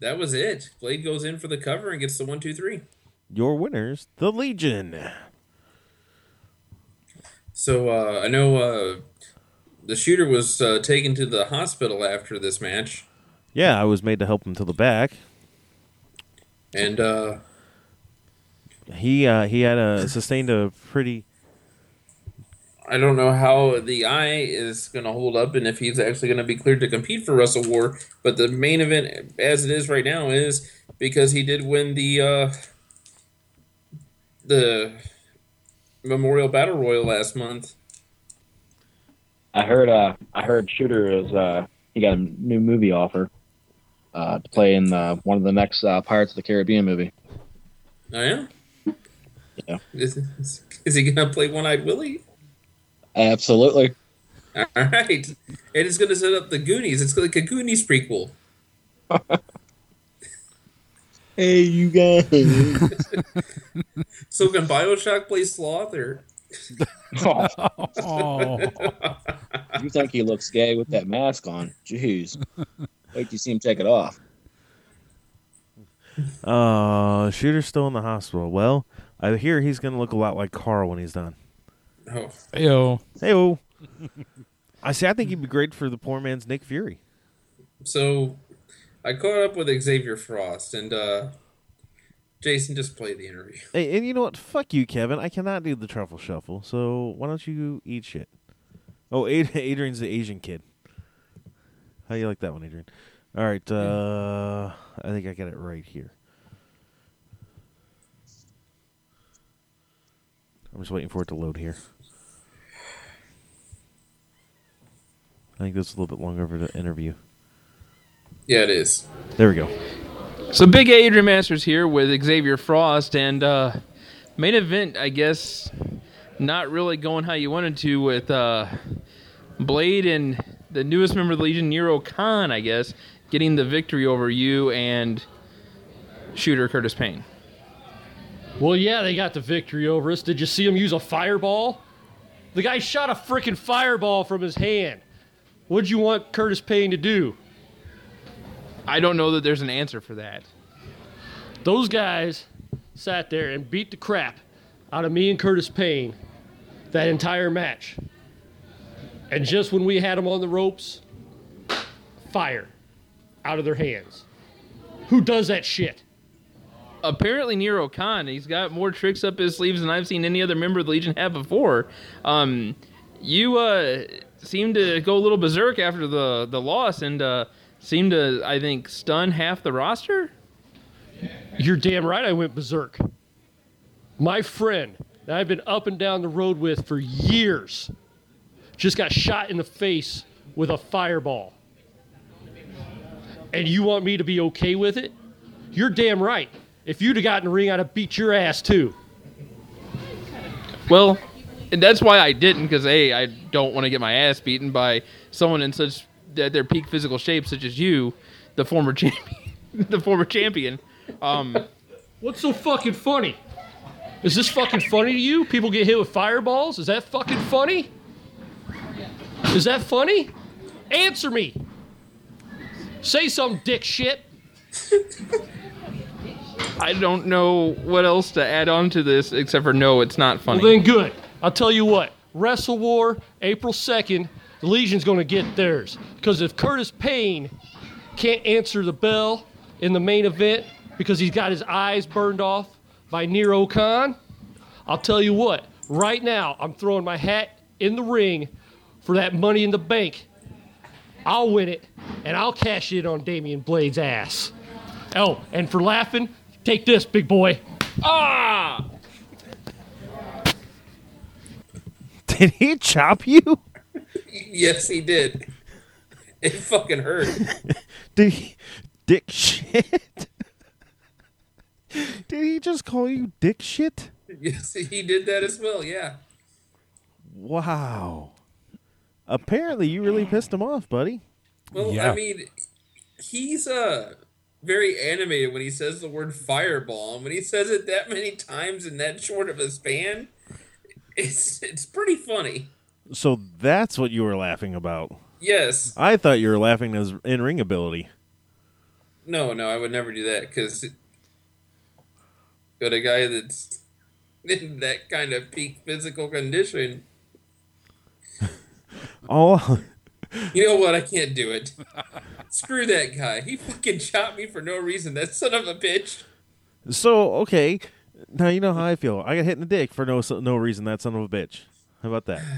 that was it. Blade goes in for the cover and gets the one, two, three. Your winners, the Legion. So uh, I know uh, the shooter was uh, taken to the hospital after this match, Yeah, I was made to help him to the back. and uh, He uh, he had a sustained a pretty I don't know how the eye is going to hold up and if he's actually going to be cleared to compete for Wrestle War. But the main event, as it is right now, is because he did win the uh, the Memorial Battle Royal last month. I heard. Uh, I heard Shooter is. Uh, he got a new movie offer. Uh, to play in uh, one of the next uh, Pirates of the Caribbean movie. Oh yeah, Yeah. is, is he going to play One Eyed Willie? Absolutely. All right, and it's going to set up the Goonies. It's like a Goonies prequel. (laughs) Hey, you guys. (laughs) So can Bioshock play Sloth or? oh, (laughs) you think he looks gay with that mask on? Jeez. Wait you see him take it off. uh shooter's still in the hospital. Well, I hear he's gonna look a lot like Carl when he's done. Oh, yo. Hey I see I think he'd be great for the poor man's Nick Fury. So I caught up with Xavier Frost and uh Jason just play the interview. Hey, and you know what? Fuck you, Kevin. I cannot do the truffle shuffle. So why don't you eat shit? Oh, (laughs) Adrian's the Asian kid. How you like that one, Adrian? All right. Uh, I think I got it right here. I'm just waiting for it to load here. I think this is a little bit longer of an interview. Yeah, it is. There we go. So Big Adrian Masters here with Xavier Frost and uh, main event, I guess, not really going how you wanted to with uh, Blade and the newest member of the Legion, Nero Khan, I guess, getting the victory over you and shooter Curtis Payne. Well, yeah, they got the victory over us. Did you see him use a fireball? The guy shot a freaking fireball from his hand. What'd you want Curtis Payne to do? I don't know that there's an answer for that. Those guys sat there and beat the crap out of me and Curtis Payne that entire match. And just when we had them on the ropes, fire out of their hands. Who does that shit? apparently Nero Khan, he's got more tricks up his sleeves than I've seen any other member of the Legion have before. Um, you uh, seem to go a little berserk after the, the loss and uh, seem to, I think, stun half the roster. You're damn right I went berserk. My friend that I've been up and down the road with for years just got shot in the face with a fireball. And you want me to be okay with it? You're damn right. If you'd have gotten in the ring, I'd have beat your ass too. Well, and that's why I didn't, because A, I don't want to get my ass beaten by someone in such at their peak physical shape, such as you, the former (laughs) champion. the former champion. Um, What's so fucking funny? Is this fucking funny to you? People get hit with fireballs? Is that fucking funny? Is that funny? Answer me. Say some dick shit. I don't know what else to add on to this except for no, it's not funny. Well, then good. I'll tell you what. Wrestle War, April 2nd, the Legion's going to get theirs. Because if Curtis Payne can't answer the bell in the main event because he's got his eyes burned off by Nero Khan, I'll tell you what. Right now, I'm throwing my hat in the ring for that money in the bank. I'll win it, and I'll cash it on Damian Blade's ass. Oh, and for laughing, take this, big boy. ah! (laughs) Did he chop you? Yes, he did. It fucking hurt. (laughs) Did he, dick shit? (laughs) Did he just call you dick shit? yes, he did that as well. Yeah. Wow. Apparently, you really pissed him off, buddy. Well, Yeah. I mean, he's uh very animated when he says the word fireball. and When he says it that many times in that short of a span, it's it's pretty funny. So that's what you were laughing about. Yes. I thought you were laughing at his in ring ability. No, no, I would never do that because. But a guy that's (laughs) in that kind of peak physical condition, (laughs) Oh, you know what? I can't do it. (laughs) Screw that guy. He fucking shot me for no reason. That son of a bitch. so okay. Now you know how I feel. I got hit in the dick for no no reason. That son of a bitch. How about that? (sighs)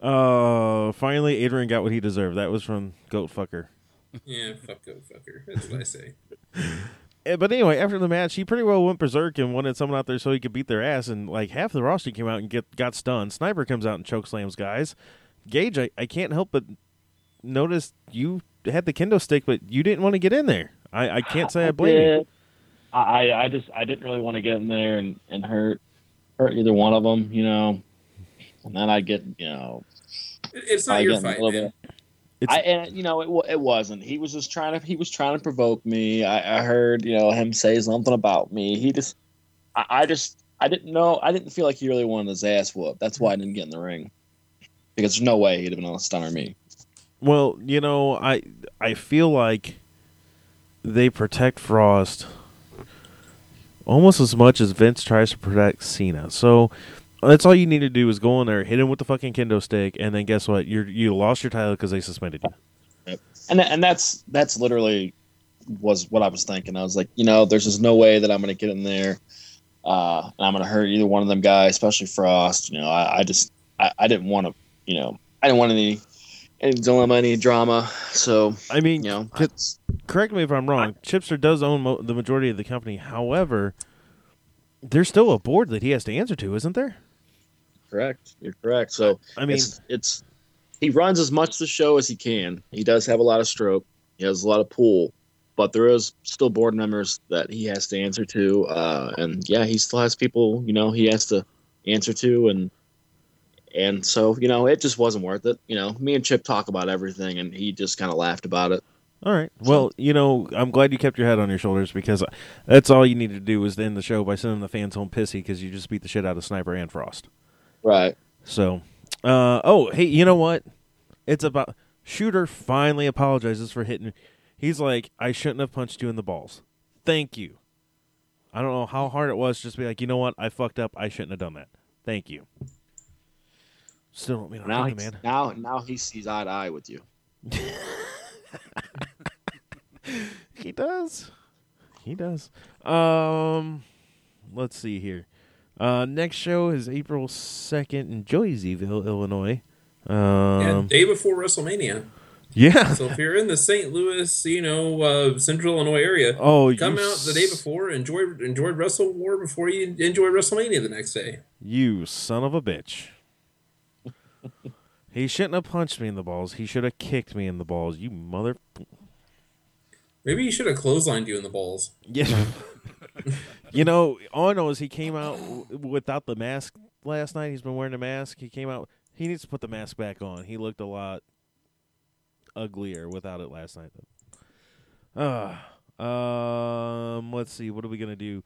Uh, finally, Adrian got what he deserved. That was from Goat Fucker. (laughs) Yeah, fuck go fucker. That's what I say. Eh, But anyway, after the match, he pretty well went berserk and wanted someone out there so he could beat their ass. And like half the roster came out and get got stunned. Sniper comes out and choke slams guys. Gage, I, I can't help but notice you had the kendo stick, but you didn't want to get in there. I, I can't say I blame you. Did. I, I just I didn't really want to get in there and, and hurt hurt either one of them, you know. And then I get you know It's not I your get fight, man. bit- It's- I and you know it it wasn't. He was just trying to he was trying to provoke me. I, I heard you know him say something about me. He just I, I just I didn't know I didn't feel like he really wanted his ass whooped. That's why I didn't get in the ring because there's no way he'd have been able to stunner me. Well, you know, I I feel like they protect Frost almost as much as Vince tries to protect Cena. So that's all you need to do is go in there, hit him with the fucking kendo stick, and then guess what? You you lost your title because they suspended you. And and that's that's literally was what I was thinking. I was like, you know, there's just no way that I'm going to get in there, uh, and I'm going to hurt either one of them guys, especially Frost. You know, I, I just I, I didn't want to, you know, I didn't want any any dilemma, any drama. So I mean, you know, c- correct me if I'm wrong. Chipster does own mo- the majority of the company. However, there's still a board that he has to answer to, isn't there? correct. You're correct. So I mean- it's, it's he runs as much the show as he can. He does have a lot of stroke. He has a lot of pull, but there is still board members that he has to answer to. Uh, and yeah, he still has people, you know, he has to answer to, and and so you know, it just wasn't worth it. You know, me and Chip talk about everything, and he just kind of laughed about it. All right. Well, you know, I'm glad you kept your head on your shoulders because that's all you need to do is to end the show by sending the fans home pissy because you just beat the shit out of Sniper and Frost. Right. So, uh, oh, hey, you know what? It's about Shooter finally apologizes for hitting. He's like, I shouldn't have punched you in the balls. Thank you. I don't know how hard it was. Just to be like, you know what? I fucked up. I shouldn't have done that. Thank you. Still don't mean Now, I'm he's, man. (laughs) now, now he sees eye to eye with you. (laughs) He does. He does. Um, let's see here. Uh, next show is April second in Joyceville, Illinois. Yeah, Um, day before WrestleMania. yeah. So if you're in the St. Louis, you know, uh, Central Illinois area, Oh, come out the day before, enjoy enjoy Wrestle War before you enjoy WrestleMania the next day. You son of a bitch. He shouldn't have punched me in the balls. He should have kicked me in the balls. You mother. Maybe he should have clotheslined you in the balls. Yeah. (laughs) you know, all I know is he came out without the mask last night. He's been wearing a mask. He came out. He needs to put the mask back on. He looked a lot uglier without it last night. Uh, um, let's see. What are we gonna do?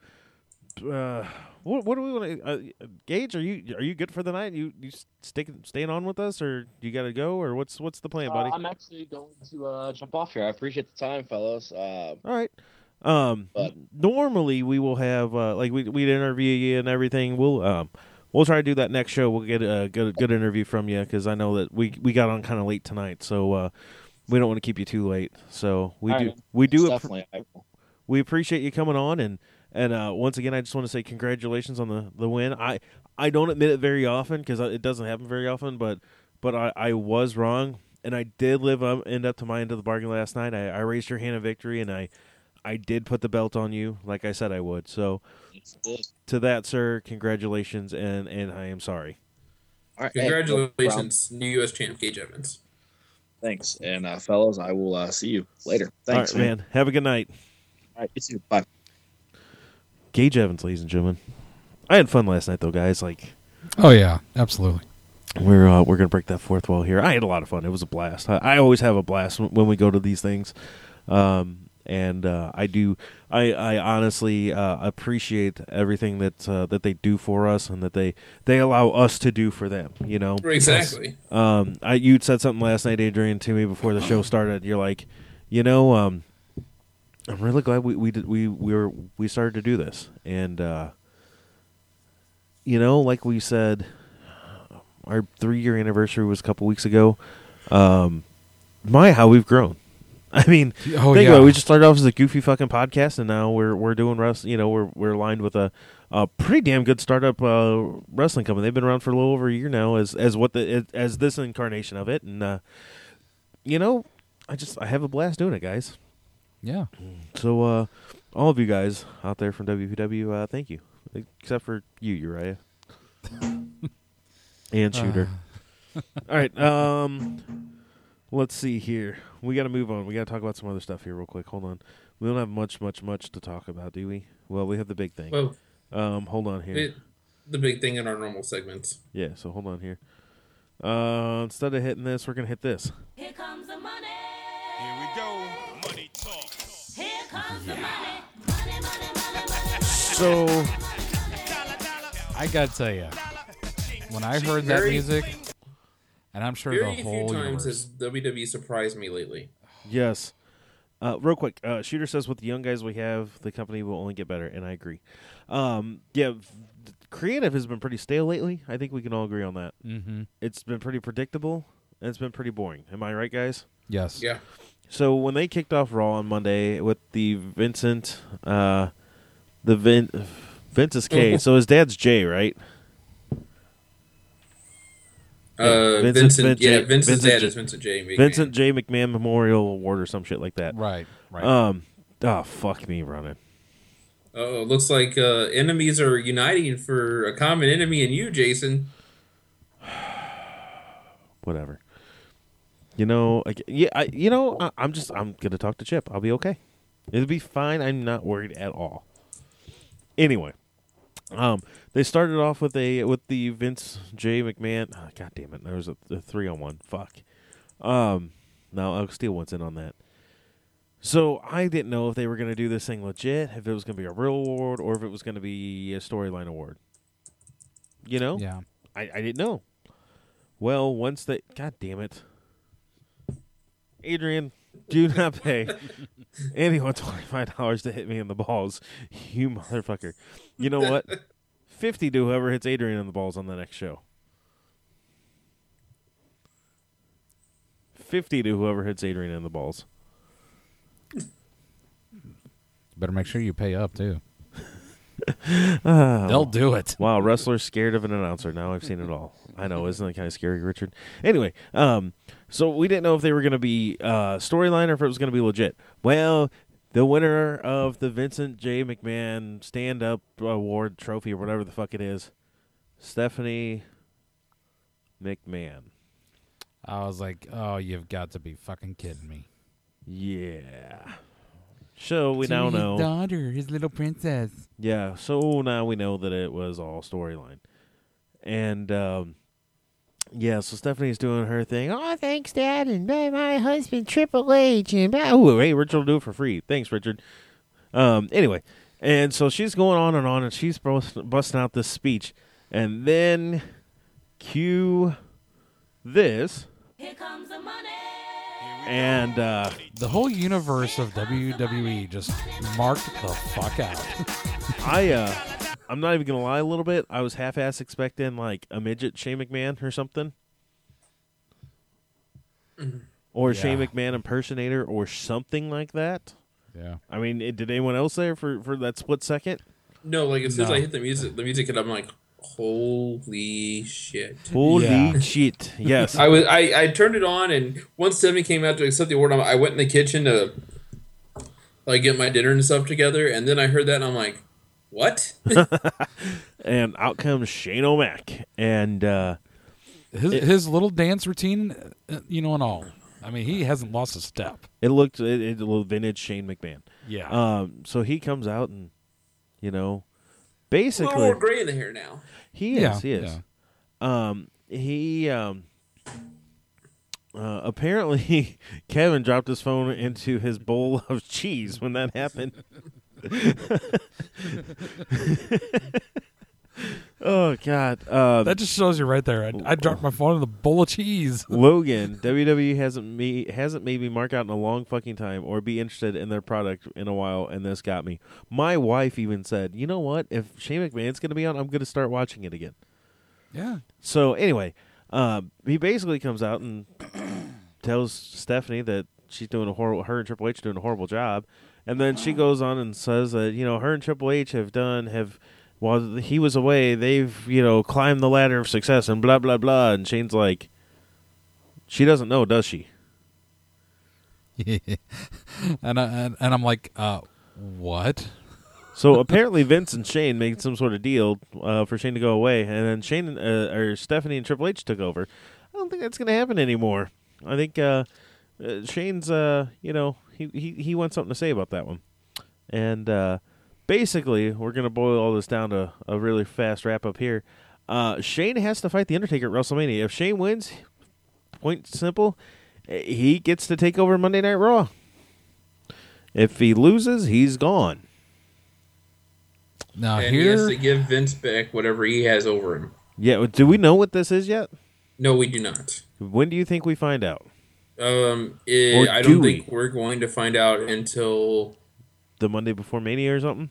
Uh, what what do we want to? Uh, Gage, are you are you good for the night? You you sticking staying on with us, or you got to go, or what's what's the plan, buddy? Uh, I'm actually going to uh, jump off here. I appreciate the time, fellas. Uh, All right. Um, But- normally we will have uh, like we we'd interview you and everything. We'll um we'll try to do that next show. We'll get a good good interview from you because I know that we we got on kind of late tonight, so uh, we don't want to keep you too late. So we All do right. we do app-. We appreciate you coming on and and uh, once again I just want to say congratulations on the the win. I I don't admit it very often because it doesn't happen very often, but but I, I was wrong and I did live up end up to my end of the bargain last night. I, I raised your hand of victory and I I did put the belt on you like I said I would. So to that, sir, congratulations and and I am sorry. All right, hey, no. Congratulations, new U.S. champ Gage Evans. Thanks, and uh, fellas, I will uh, see you later. All Thanks, right, man. Have a good night. All right, you too. Bye. Gage Evans, ladies and gentlemen. I had fun last night, though, guys. Like, Oh yeah, absolutely. we're uh, we're gonna break that fourth wall here. I had a lot of fun. It was a blast. I, I always have a blast when, when we go to these things, um, and uh, I do. I, I honestly uh, appreciate everything that uh, that they do for us and that they they allow us to do for them. You know, Exactly. Um, I you said something last night, Adrian, to me before the show started. You're like, you know, um, I'm really glad we we did we we were we started to do this, and uh, you know, like we said, our three year anniversary was a couple weeks ago. Um, my, how we've grown. (laughs) I mean, Oh, think yeah. about it. We just started off as a goofy fucking podcast, and now we're we're doing rest. You know, we're we're aligned with a, a pretty damn good startup uh, wrestling company. They've been around for a little over a year now, as as what the as this incarnation of it, and uh, you know, I just I have a blast doing it, guys. Yeah. So, uh, all of you guys out there from WPW, uh, thank you, except for you, Uriah, (laughs) and Shooter. (laughs) all right, um, let's see here. We got to move on. We got to talk about some other stuff here, real quick. Hold on. We don't have much, much, much to talk about, do we? Well, we have the big thing. Well, um, hold on here. It, the big thing in our normal segments. Yeah, so hold on here. Uh, instead of hitting this, we're gonna hit this. Here comes the money. So, I gotta tell you, when I heard that Very- music, and I'm sure Very the few whole times universe, has WWE surprised me lately. Yes. Uh, real quick, uh, Shooter says with the young guys we have, the company will only get better, and I agree. Um, yeah, v- creative has been pretty stale lately. I think we can all agree on that. Mhm. It's been pretty predictable, and it's been pretty boring. Am I right, guys? Yes. Yeah. So when they kicked off Raw on Monday with the Vincent, uh, the Vin, Vince is K. so his dad's Jay, right? Uh, Vincent- Vincent, Vin- yeah, J- Vince's Vincent dad J- is Vincent J. McMahon. Vincent J. McMahon Memorial Award or some shit like that. Right, right. Um. Oh fuck me running. Oh, looks like uh, enemies are uniting for a common enemy in you, Jason. (sighs) Whatever. You know, like, yeah, I, you know, I, I'm just, I'm gonna talk to Chip. I'll be okay. It'll be fine. I'm not worried at all. Anyway, um, they started off with a with the Vince J McMahon. ah, God damn it! There was a, a three on one. Fuck. Um, now I'll steal what's in on that. So I didn't know if they were gonna do this thing legit, if it was gonna be a real award, or if it was gonna be a storyline award. You know? Yeah. I, I didn't know. Well, once they, God damn it, Adrian, do not pay anyone twenty five dollars to hit me in the balls, you motherfucker. You know what? Fifty to whoever hits Adrian in the balls on the next show. Fifty to whoever hits Adrian in the balls. better make sure you pay up too. (laughs) They'll do it. Wow, wrestlers scared of an announcer. Now I've seen it all. I know, isn't that kind of scary, Richard? Anyway, um, so we didn't know if they were going to be uh, storyline or if it was going to be legit. Well, the winner of the Vincent J. McMahon Stand Up Award trophy or whatever the fuck it is, Stephanie McMahon. I was like, oh, you've got to be fucking kidding me. Yeah. So we now know. daughter, his little princess. Yeah, so now we know that it was all storyline. And um yeah, so Stephanie's doing her thing. Oh, thanks, Dad, and my husband Triple H, and oh, hey, Richard will do it for free. Thanks, Richard. Um, anyway, and so she's going on and on, and she's bust- busting out this speech, and then cue this, Here comes the money. and uh, The whole universe of WWE just marked the fuck out. I uh I'm not even gonna lie a little bit. I was half ass expecting like a midget Shane McMahon or something. Mm-hmm. Or a Shane McMahon impersonator or something like that. Yeah. I mean, it- did anyone else there for, for that split second? No, like as soon as I hit the music, the music, and I'm like, holy shit. Holy Yeah. shit. Yes. (laughs) I was I, I turned it on and once Stephanie came out to accept the award, I went in the kitchen to like get my dinner and stuff together, and then I heard that and I'm like, what? (laughs) and out comes Shane-O-Mac. And uh His It- his little dance routine, uh, you know, and all. I mean, he hasn't lost a step. It looked it, it looked vintage Shane McMahon. Yeah. Um. So he comes out and, you know, basically A little basically more gray in the hair now. he is. Yeah, he is. Um. He um. Uh, apparently, (laughs) Kevin dropped his phone into his bowl of cheese when that happened. (laughs) (laughs) oh God! Uh, That just shows you right there. I, I dropped my phone in the bowl of cheese. (laughs) Logan, WWE hasn't me hasn't made me mark out in a long fucking time or be interested in their product in a while, and this got me. My wife even said, "You know what? If Shane McMahon's going to be on, I'm going to start watching it again." Yeah. So anyway, uh, he basically comes out and (coughs) tells Stephanie that she's doing a horrible. Her and Triple H doing a horrible job, and then she goes on and says that you know her and Triple H have done have. While he was away, they've you know climbed the ladder of success and blah blah blah. And Shane's like, she doesn't know, does she? (laughs) and, I, and and I'm like, uh, what? So apparently Vince and Shane made some sort of deal uh, for Shane to go away, and then Shane uh, or Stephanie and Triple H took over. I don't think that's going to happen anymore. I think uh, uh, Shane's, uh, you know, he, he he wants something to say about that one, and uh, basically we're going to boil all this down to a really fast wrap up here. Uh, Shane has to fight the Undertaker at WrestleMania. If Shane wins, point simple, eh, he gets to take over Monday Night Raw. If he loses, he's gone. Now and he has to give Vince back whatever he has over him. Yeah, do we know what this is yet? No, we do not. When do you think we find out? Um, eh, Or I do don't we? think we're going to find out until The Monday before Mania or something?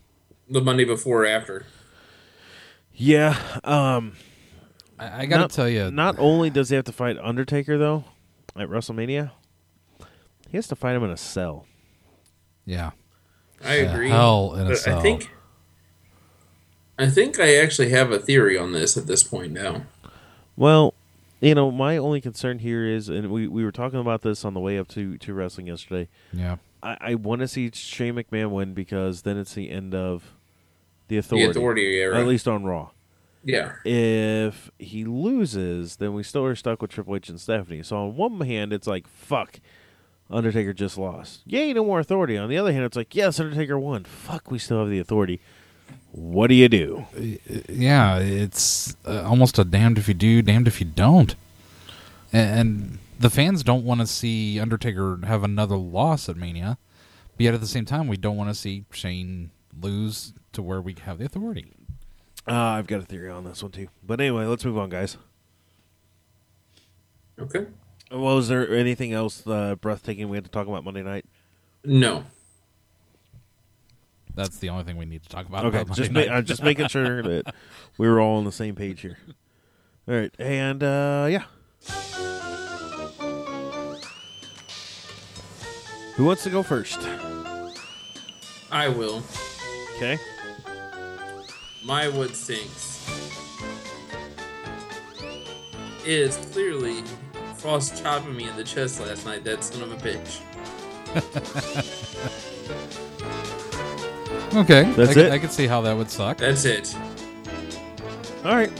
the Monday before or after. Yeah. Um, I, I got not- to tell you, Not only does he have to fight Undertaker though at WrestleMania, he has to fight him in a cell. yeah, I The agree. hell in a but cell. I think I think I actually have a theory on this at this point now. Well, you know, my only concern here is, and we, we were talking about this on the way up to, to wrestling yesterday. yeah. I, I want to see Shane McMahon win because then it's the end of the authority. The Authority era. At least on Raw. Yeah. If he loses, then we still are stuck with Triple H and Stephanie. So on one hand, it's like, fuck, Undertaker just lost. Yay, no more authority. On the other hand, it's like, yes, Undertaker won. Fuck, we still have the authority. What do you do? yeah, it's uh, almost a damned if you do, damned if you don't. And, and the fans don't want to see Undertaker have another loss at Mania, but yet at the same time, we don't want to see Shane lose to where we have the authority. Uh, I've got a theory on this one too. But anyway, let's move on, guys. Okay. Well, is there anything else uh, breathtaking we had to talk about Monday night? No. That's the only thing we need to talk about. Okay, about just ma- I'm just making sure (laughs) that we were all on the same page here. All right, and uh, yeah. Who wants to go first? I will. Okay. My wood sinks is clearly Frost chopping me in the chest last night. That son of a bitch. (laughs) okay, That's I, can- it? I can see how that would suck. That's it. All right.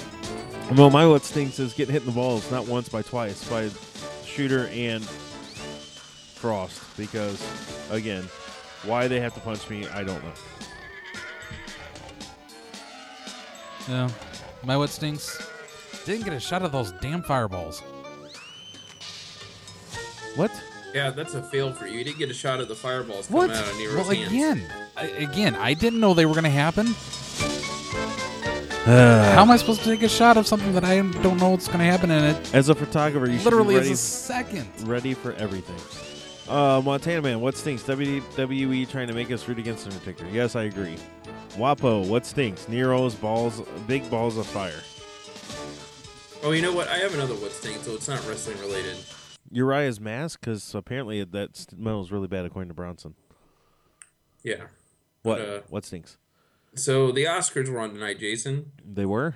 Well, my what stinks is getting hit in the balls not once, by twice, by Shooter and Frost. Because, again, why they have to punch me, I don't know. Yeah, my what stinks. Didn't get a shot of those damn fireballs. What? Yeah, that's a fail for you. You didn't get a shot of the fireballs What? coming out of Nero's Well, hands. again, I, again, I didn't know they were going to happen. Uh, (sighs) How am I supposed to take a shot of something that I don't know what's going to happen in it? As a photographer, you Literally should be as ready, a second. ready for everything. Uh, Montana Man, what stinks? WWE trying to make us root against Undertaker. Yes, I agree. Wapo, what stinks? Nero's balls, big balls of fire. Oh, you know what? I have another what stinks, so it's not wrestling related. Uriah's mask, because apparently that smells really bad according to Bronson. Yeah. What? Uh, what stinks? So the Oscars were on tonight, Jason. They were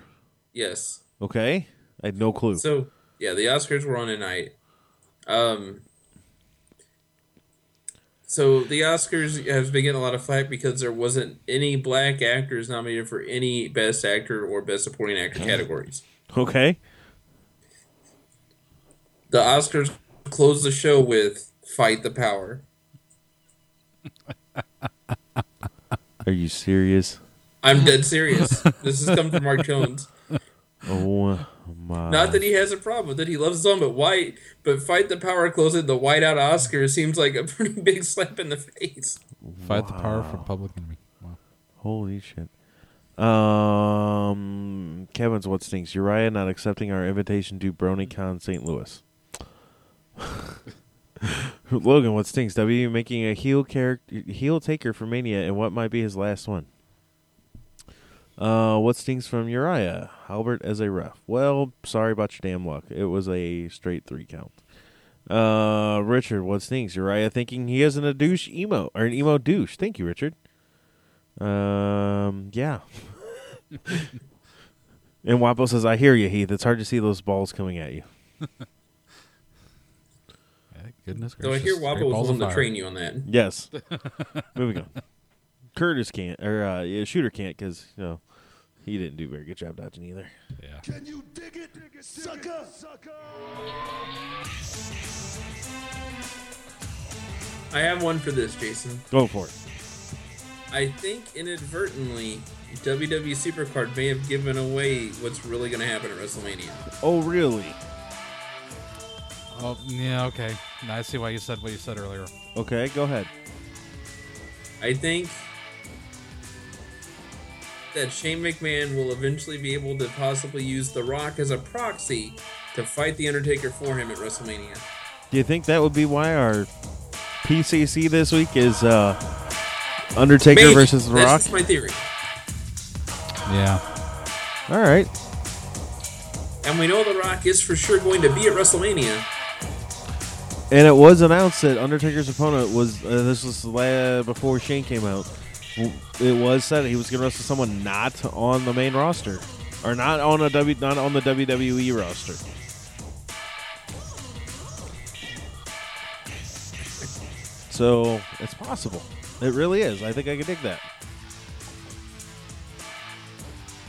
Yes. okay. I had no clue. So yeah, the Oscars were on tonight. Um. So the Oscars has been getting a lot of flack because there wasn't any black actors nominated for any Best Actor or Best Supporting Actor categories. okay. The Oscars close the show with "Fight the Power." Are you serious? I'm dead serious. this has come from Mark Jones. Oh my! Not that he has a problem with it. He loves his own, but white. But "Fight the Power" closing the white whiteout Oscar seems like a pretty (laughs) big slap in the face. Fight the power for public enemy. Wow. Holy shit. Um, Kevin's what stinks. Uriah not accepting our invitation to BronyCon St. Louis. (laughs) Logan, what stinks? W making a heel character, heel taker for Mania, and what might be his last one. Uh, what stinks from Uriah? Albert as a ref. Well, sorry about your damn luck. It was a straight three count. Uh, Richard, what stinks? Uriah thinking he isn't a douche emo or an emo douche. Thank you, Richard. Um, yeah. (laughs) and Wapo says, "I hear you, Heath. It's hard to see those balls coming at you." (laughs) Goodness So I hear Wobble was willing to train you on that. Yes. (laughs) Moving on. Curtis can't, or uh, yeah, Shooter can't, because you know he didn't do a very good job dodging either. Yeah. Can you dig it, Sucker, sucker? I have one for this, Jason. Go for it. I think inadvertently, WWE Supercard may have given away what's really going to happen at WrestleMania. Oh, really? Oh, yeah, okay. Now I see why you said what you said earlier. Okay, go ahead. I think that Shane McMahon will eventually be able to possibly use The Rock as a proxy to fight The Undertaker for him at WrestleMania. Do you think that would be why our PCC this week is uh, Undertaker Maybe. versus The That's Rock? That's my theory. Yeah. All right. And we know The Rock is for sure going to be at WrestleMania. And it was announced that Undertaker's opponent was uh, this was la- before Shane came out. It was said he was going to wrestle someone not on the main roster, or not on a W, not on the WWE roster. So it's possible. It really is. I think I can dig that.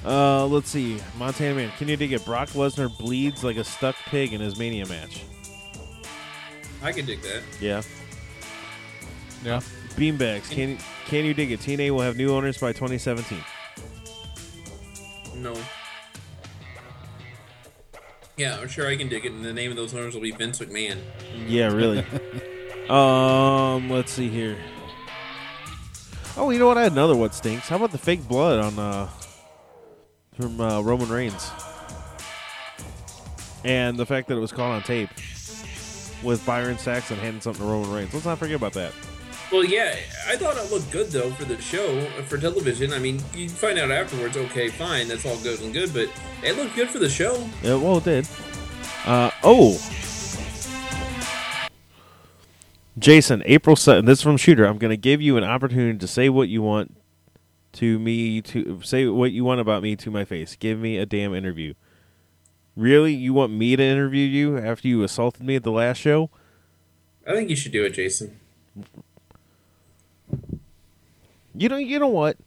Uh, let's see, Montana man, can you dig it? Brock Lesnar bleeds like a stuck pig in his Mania match. I can dig that. Yeah. Yeah. Beanbags. Can can you dig it? TNA will have new owners by 2017. No. Yeah, I'm sure I can dig it, and the name of those owners will be Vince McMahon. Yeah, really. (laughs) um, let's see here. Oh, you know what? I had another what stinks. How about the fake blood on uh from uh, Roman Reigns, and the fact that it was caught on tape with Byron Saxton handing something to Roman Reigns. Let's not forget about that. Well, yeah, I thought it looked good though for the show for television. I mean, you find out afterwards. Okay, fine, that's all good and good, but it looked good for the show. Yeah, well, it did. Uh, oh. Jason, April 7th. This is from Shooter. I'm going to give you an opportunity to say what you want to me to say what you want about me to my face. Give me a damn interview. Really? You want me to interview you after you assaulted me at the last show? I think you should do it, Jason. You know, you know what?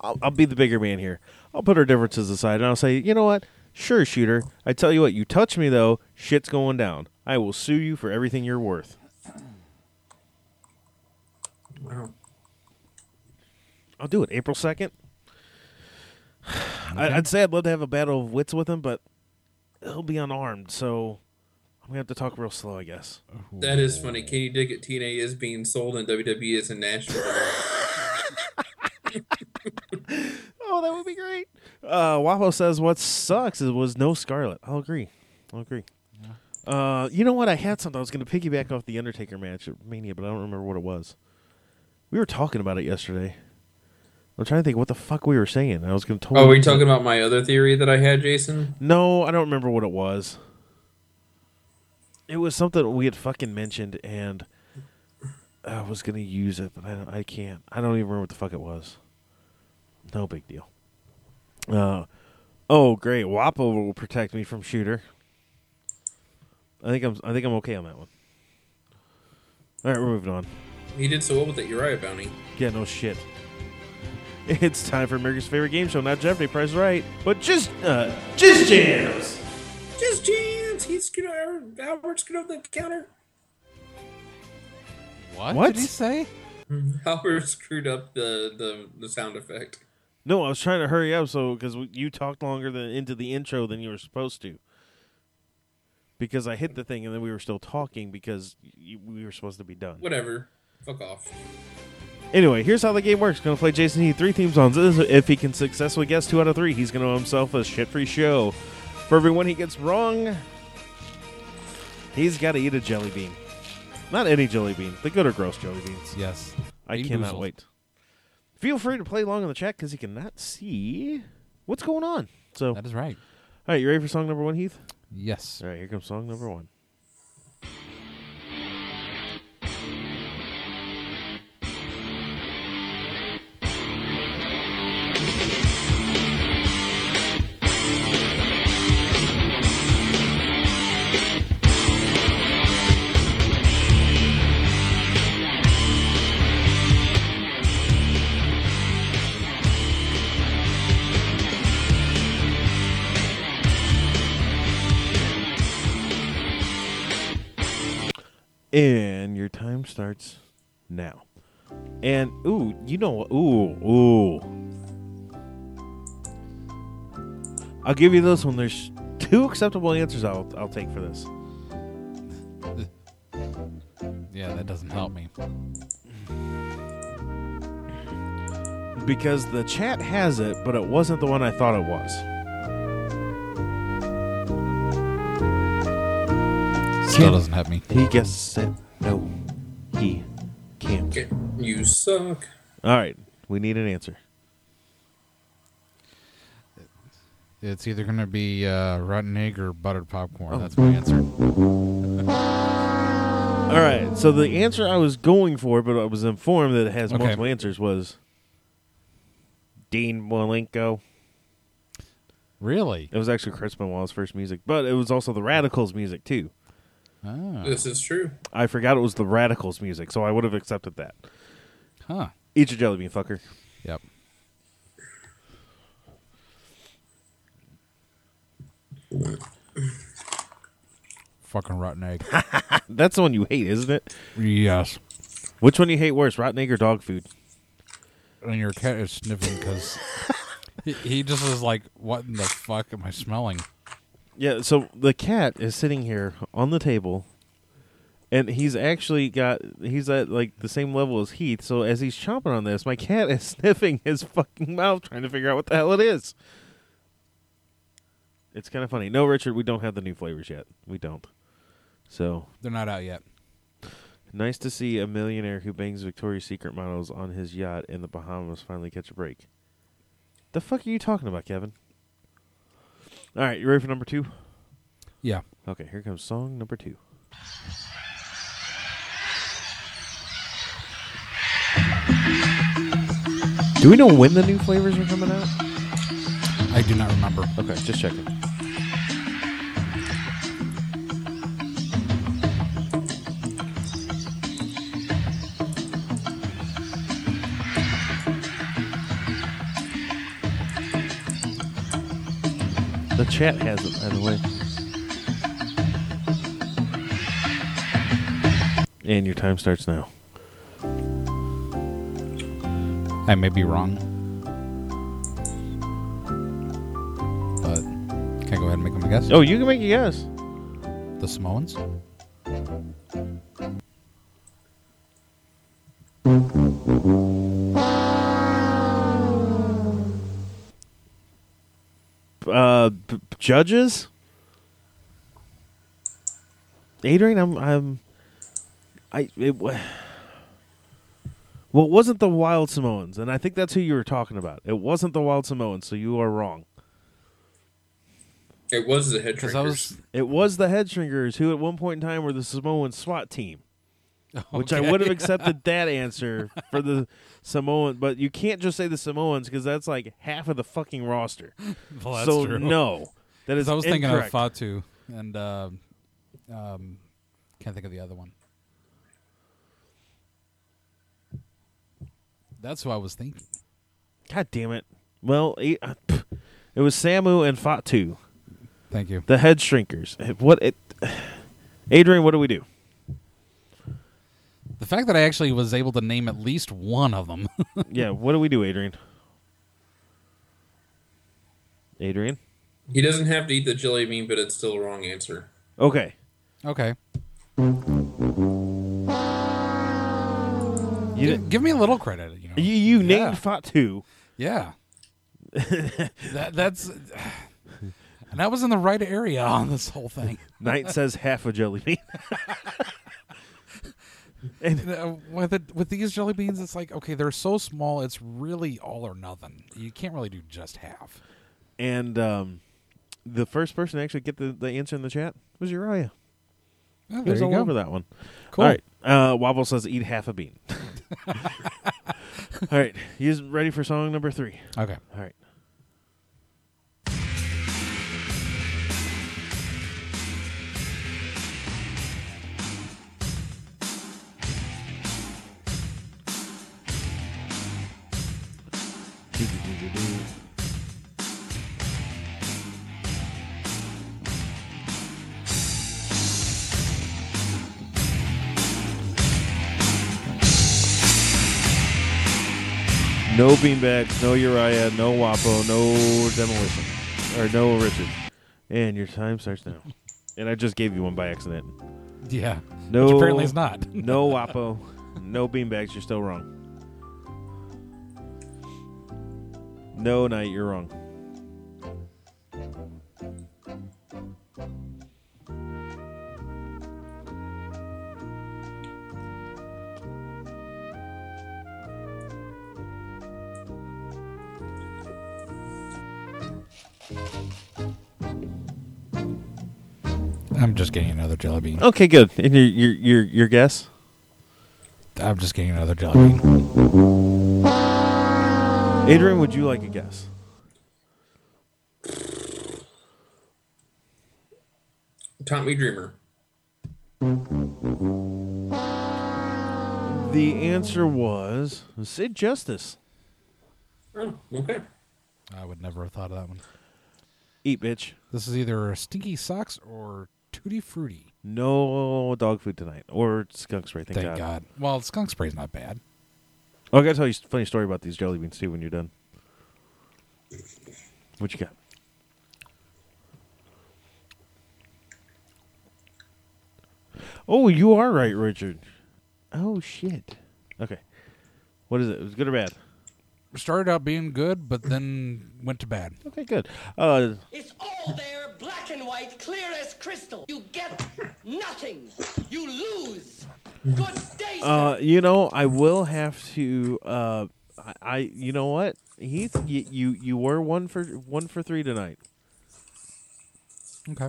I'll, I'll be the bigger man here. I'll put our differences aside and I'll say, you know what? Sure, shooter. I tell you what, you touch me though, shit's going down. I will sue you for everything you're worth. Wow. I'll do it. April second. (sighs) I I'd say I'd love to have a battle of wits with him, but he'll be unarmed, so I'm gonna have to talk real slow, I guess. That is funny. Can you dig it? TNA is being sold and WWE is in Nashville. (laughs) Oh, that would be great. Uh, Waffle says what sucks is was no Scarlet. I'll agree. I'll agree. Uh, you know what? I had something. I was going to piggyback off the Undertaker match at Mania, but I don't remember what it was. We were talking about it yesterday. I'm trying to think what the fuck we were saying. I was going to totally. oh, were you talking about my other theory that I had, Jason? No, I don't remember what it was. It was something we had fucking mentioned, and I was going to use it, but I don't, I can't. I don't even remember what the fuck it was. No big deal. Uh, oh, great. Wapo will protect me from shooter. I think I'm. I think I'm okay on that one. All right, we're moving on. He did so well with that Uriah bounty. Yeah, no shit. (laughs) It's time for America's favorite game show, not Jeopardy, Price Right, but just uh, Jizz Jams. Jizz Jams. He's scoot over. Albert scoot over the counter. What, What? did he say? (laughs) Albert screwed up the, the, the sound effect. No, I was trying to hurry up so because you talked longer than into the intro than you were supposed to. Because I hit the thing and then we were still talking because you, we were supposed to be done. Whatever. Fuck off. Anyway, here's how the game works. Going to play Jason Heath three theme songs. If he can successfully guess two out of three, he's going to owe himself a shit free show. For every one he gets wrong, he's got to eat a jelly bean. Not any jelly bean, the good or gross jelly beans. Yes. I Bean cannot boozled. wait. Feel free to play along in the chat because you cannot see what's going on. So That is right. All right, you ready for song number one, Heath? Yes. All right, here comes song number one. And your time starts now. And ooh, you know what? Ooh, ooh. I'll give you this one. There's two acceptable answers I'll I'll take for this. (laughs) Yeah, that doesn't help me. Because the chat has it, but it wasn't the one I thought it was. Still doesn't help me. He guessed it. No, he can't. Okay. You suck. All right, we need an answer. It's either going to be uh, rotten egg or buttered popcorn. That's my answer. All right, so the answer I was going for, but I was informed that it has Okay. multiple answers, was Dean Malenko. Really? It was actually Chris Benoit's first music, but it was also the Radicals' music too. Ah. This is true. I forgot it was the Radicals' music, so I would have accepted that. Huh. Eat your jelly bean, fucker. Yep. Fucking rotten egg. (laughs) That's the one you hate, isn't it? yes. Which one you hate worse, rotten egg or dog food? And your cat is sniffing because (laughs) he, he just was like, "What in the fuck am I smelling?" Yeah, so the cat is sitting here on the table, and he's actually got he's at like the same level as Heath. So as he's chomping on this, my cat is (laughs) sniffing his fucking mouth, trying to figure out what the hell it is. It's kind of funny. No, Richard, we don't have the new flavors yet. We don't. So They're not out yet. nice to see a millionaire who bangs Victoria's Secret models on his yacht in the Bahamas finally catch a break. The fuck are you talking about, Kevin? All right, you ready for number two? Yeah. Okay, here comes song number two. Do we know when the new flavors are coming out? I do not remember. Okay, just checking. Chat has it, by the way. And your time starts now. I may be wrong, but can I go ahead and make them a guess? Oh, you can make a guess. The Samoans. Judges. Adrian, I'm, I'm, I. It, well, it wasn't the Wild Samoans, and I think that's who you were talking about. It wasn't the Wild Samoans, so you are wrong. It was the head Because I was It was the Headshrinkers, who at one point in time were the Samoan SWAT team. (laughs) Which I would have accepted (laughs) that answer for the Samoan, but you can't just say the Samoans because that's like half of the fucking roster. Well, that's so true. no, that is 'Cause I was thinking of Fatu and um, um, can't think of the other one. That's who I was thinking. God damn it! Well, it, uh, pff, it was Samu and Fatu, Thank you. the head shrinkers. What it? (sighs) Adrian, what do we do? The fact that I actually was able to name at least one of them. (laughs) yeah. What do we do, Adrian? Adrian. He doesn't have to eat the jelly bean, but it's still a wrong answer. Okay. okay. You Give, give me a little credit. You know. You, you Yeah. named Fatu. Yeah. (laughs) that, that's. And I was in the right area on this whole thing. Knight (laughs) says half a jelly bean. (laughs) And uh, with it, with these jelly beans, it's like okay, they're so small, it's really all or nothing. You can't really do just half. and um, the first person to actually get the, the answer in the chat was Uriah. Oh, He there was you all go. over that one. Cool. All right. Uh, Wobble says eat half a bean. (laughs) (laughs) all right. You ready for song number three? Okay. All right. Beanbags, no Uriah, no Wapo, no demolition, or no Richard. And your time starts now. And I just gave you one by accident. Yeah. No, Which apparently it's not. (laughs) no (laughs) Wapo, no beanbags. You're still wrong. No Knight. You're wrong. I'm just getting another jelly bean. Okay, good. And your your your your guess? I'm just getting another jelly bean. Adrian, would you like a guess? Tommy Dreamer. The answer was Sid Justice. Oh, okay. I would never have thought of that one. Eat, bitch. This is either Stinky Socks or Tutti Frutti. No dog food tonight or skunk spray. Thank, Thank God. Well, skunk spray's not bad. Oh, I gotta tell you a funny story about these jelly beans too. When you're done, what you got? Oh, you are right, Richard. Oh shit. Okay. What is it? It was good or bad? Started out being good, but then went to bad. Okay, good. Uh, It's all there, black and white, clear as crystal. You get nothing. You lose. Good day, sir. Uh, you know, I will have to. Uh, I, I you know what, Heath, you, you you were one for one for three tonight Okay.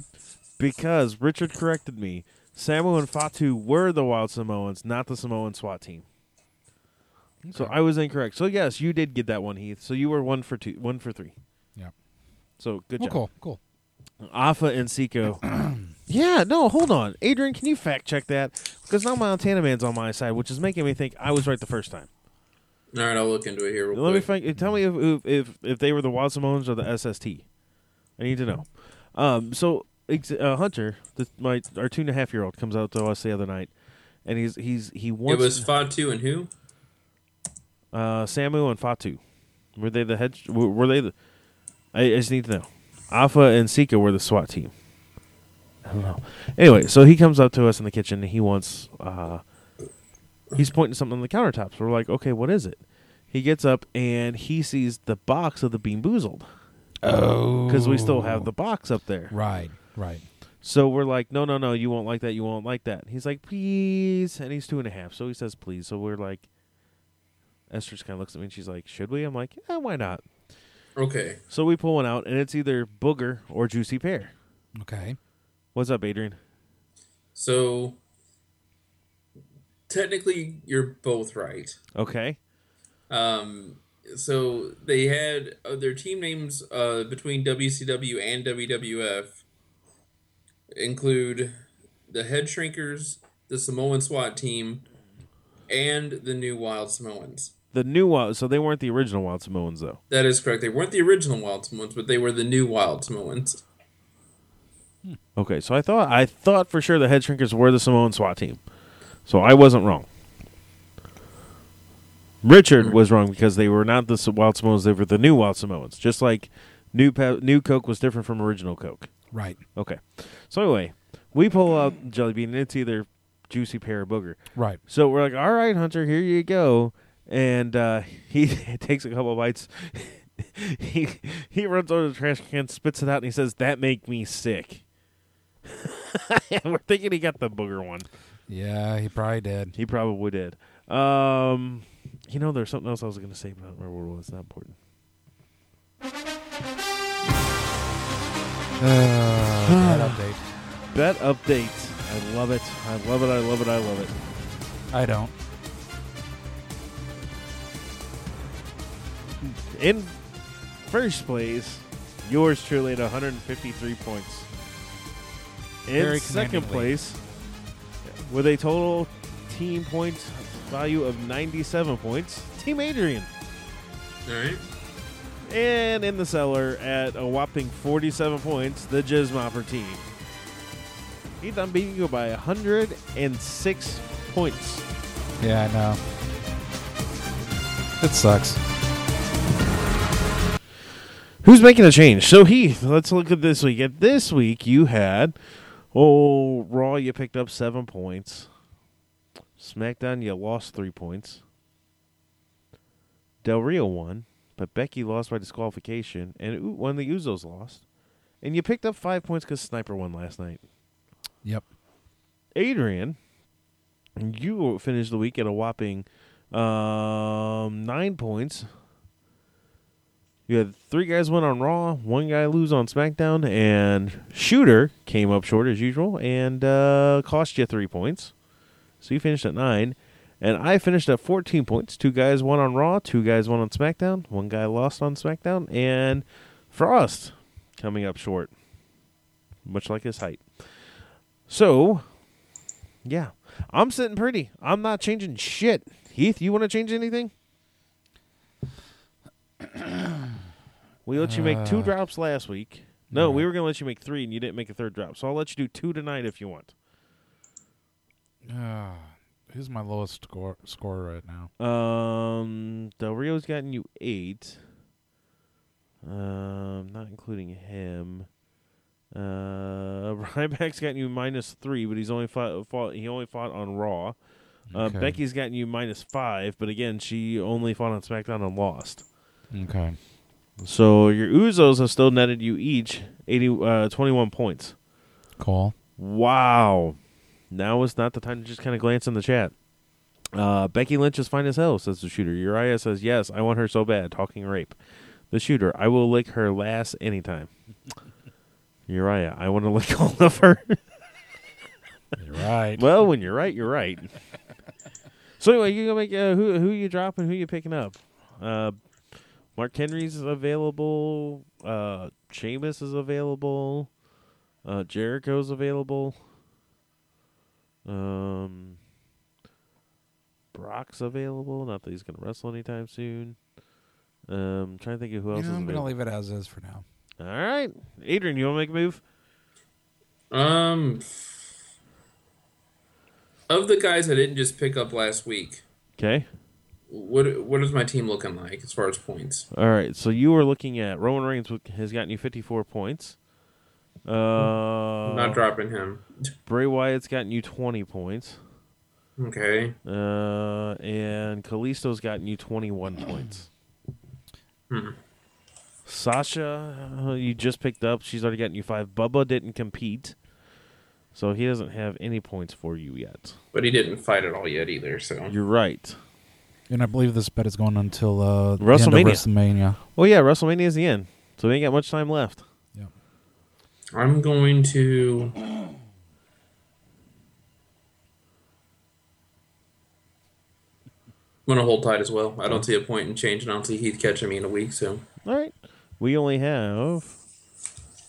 because Richard corrected me. Samu and Fatu were the Wild Samoans, not the Samoan SWAT team. So I was incorrect. So yes, you did get that one, Heath. So you were one for two, one for three. Yeah. So good Well, job. cool, cool. Afa and Sika. (clears throat) yeah, no, hold on, Adrian. Can you fact check that? Because now Montana Man's on my side, which is making me think I was right the first time. All right, I'll look into it here real Let me quick. find. Tell me if, if if if they were the Wild Samoans or the SST. I need to know. Um, so ex- uh, Hunter, the, my our two and a half year old, comes out to us the other night, and he's he's he wants. It wants. was Fatu and who? Uh, Samu and Fatu. Were they the head? Were, were they the? I, I just need to know. Afa and Sika were the SWAT team. I don't know. Anyway, so he comes up to us in the kitchen and he wants. Uh, he's pointing something on the countertops. We're like, okay, what is it? He gets up and he sees the box of the Bean Boozled. Oh. Because we still have the box up there. Right, right. So we're like, no, no, no, you won't like that. You won't like that. He's like, please. And he's two and a half. So he says, please. So we're like, Esther just kind of looks at me and she's like, should we? I'm like, yeah, why not? Okay. So we pull one out and it's either booger or juicy pear. Okay. What's up, Adrian? So technically, you're both right. Okay. Um, so they had uh, their team names uh, between WCW and WWF include the Head Shrinkers, the Samoan SWAT team, and the New Wild Samoans. The new Wild, so they weren't the original Wild Samoans, though. That is correct. They weren't the original Wild Samoans, but they were the new Wild Samoans. Hmm. Okay, so I thought I thought for sure the Head Shrinkers were the Samoan SWAT team. So I wasn't wrong. Richard hmm. was wrong because they were not the S- Wild Samoans; they were the new Wild Samoans. Just like new pe- new Coke was different from original Coke. Right. Okay. So anyway, we pull out Jelly Bean, and it's either juicy pear or booger. Right. So we're like, "All right, Hunter, here you go." And uh, he (laughs) takes a couple bites. (laughs) he he runs over to the trash can, spits it out, and he says, "That make me sick." (laughs) we're thinking he got the booger one. Yeah, he probably did. He probably did. Um, you know, there's something else I was going to say, but I don't remember what it was. Not important. Uh, that (sighs) update. Bet update. I love it. I love it. I love it. I love it. I don't. In first place, yours truly at 153 points. In Very second place, with a total team points value of 97 points, Team Adrian. All right. And in the cellar at a whopping 47 points, the Jizzmopper team. Heath, I'm beating you by 106 points. Yeah, I know. It sucks. Who's making a change? So Heath, let's look at this week. At this week, you had oh Raw. You picked up seven points. SmackDown, you lost three points. Del Rio won, but Becky lost by disqualification, and one of the Usos lost. And you picked up five points because Sniper won last night. Yep. Adrian, you finished the week at a whopping um, nine points. You had three guys win on Raw, one guy lose on SmackDown, and Shooter came up short as usual and uh, cost you three points. So you finished at nine. And I finished at 14 points. Two guys won on Raw, two guys won on SmackDown, one guy lost on SmackDown, and Frost coming up short, much like his height. So, yeah, I'm sitting pretty. I'm not changing shit. Heath, you want to change anything? (clears throat) we let you make two Uh. drops last week. No, we were going to let you make three, and you didn't make a third drop. So I'll let you do two tonight if you want. Uh, who's my lowest score scorer right now? Um, Del Rio's gotten you eight. Um, not including him. Uh, (laughs) Ryback's gotten you minus three, but he's only fought, fought he only fought on Raw. Uh, Okay. Becky's gotten you minus five, but again, she only fought on SmackDown and lost. Okay. So your Usos have still netted you each 80, uh, 21 points. Cool. Wow. Now is not the time to just kind of glance in the chat. Uh, Becky Lynch is fine as hell, says the shooter. Uriah says, Yes, I want her so bad. Talking rape. The shooter, I will lick her last anytime. (laughs) Uriah, I want to lick (laughs) all of her. You're right. well, when you're right, you're right. (laughs) so anyway, you gonna make uh, who who you dropping, who you picking up? Uh, Mark Henry's available. Uh, Sheamus is available. Uh, Jericho's available. Um, Brock's available. Not that he's gonna wrestle anytime soon. Um, trying to think of who else Yeah, is I'm gonna leave it as is for now. All right, Adrian, you want to make a move? Um, of the guys I didn't just pick up last week, Okay. What what is my team looking like as far as points? All right, so you were looking at Roman Reigns has gotten you 54 points. Uh, Not dropping him. Bray Wyatt's gotten you 20 points. Okay. Uh, and Kalisto's gotten you 21 points. Hmm. Sasha, uh, you just picked up. She's already gotten you five. Bubba didn't compete, so he doesn't have any points for you yet. But he didn't fight at all yet either. So You're right. And I believe this bet is going until uh, the end of WrestleMania. WrestleMania. Well, yeah, WrestleMania is the end, so we ain't got much time left. Yeah. I'm going to. I'm gonna hold tight as well. I don't see a point in changing. I don't see Heath catching me in a week. So All right. We only have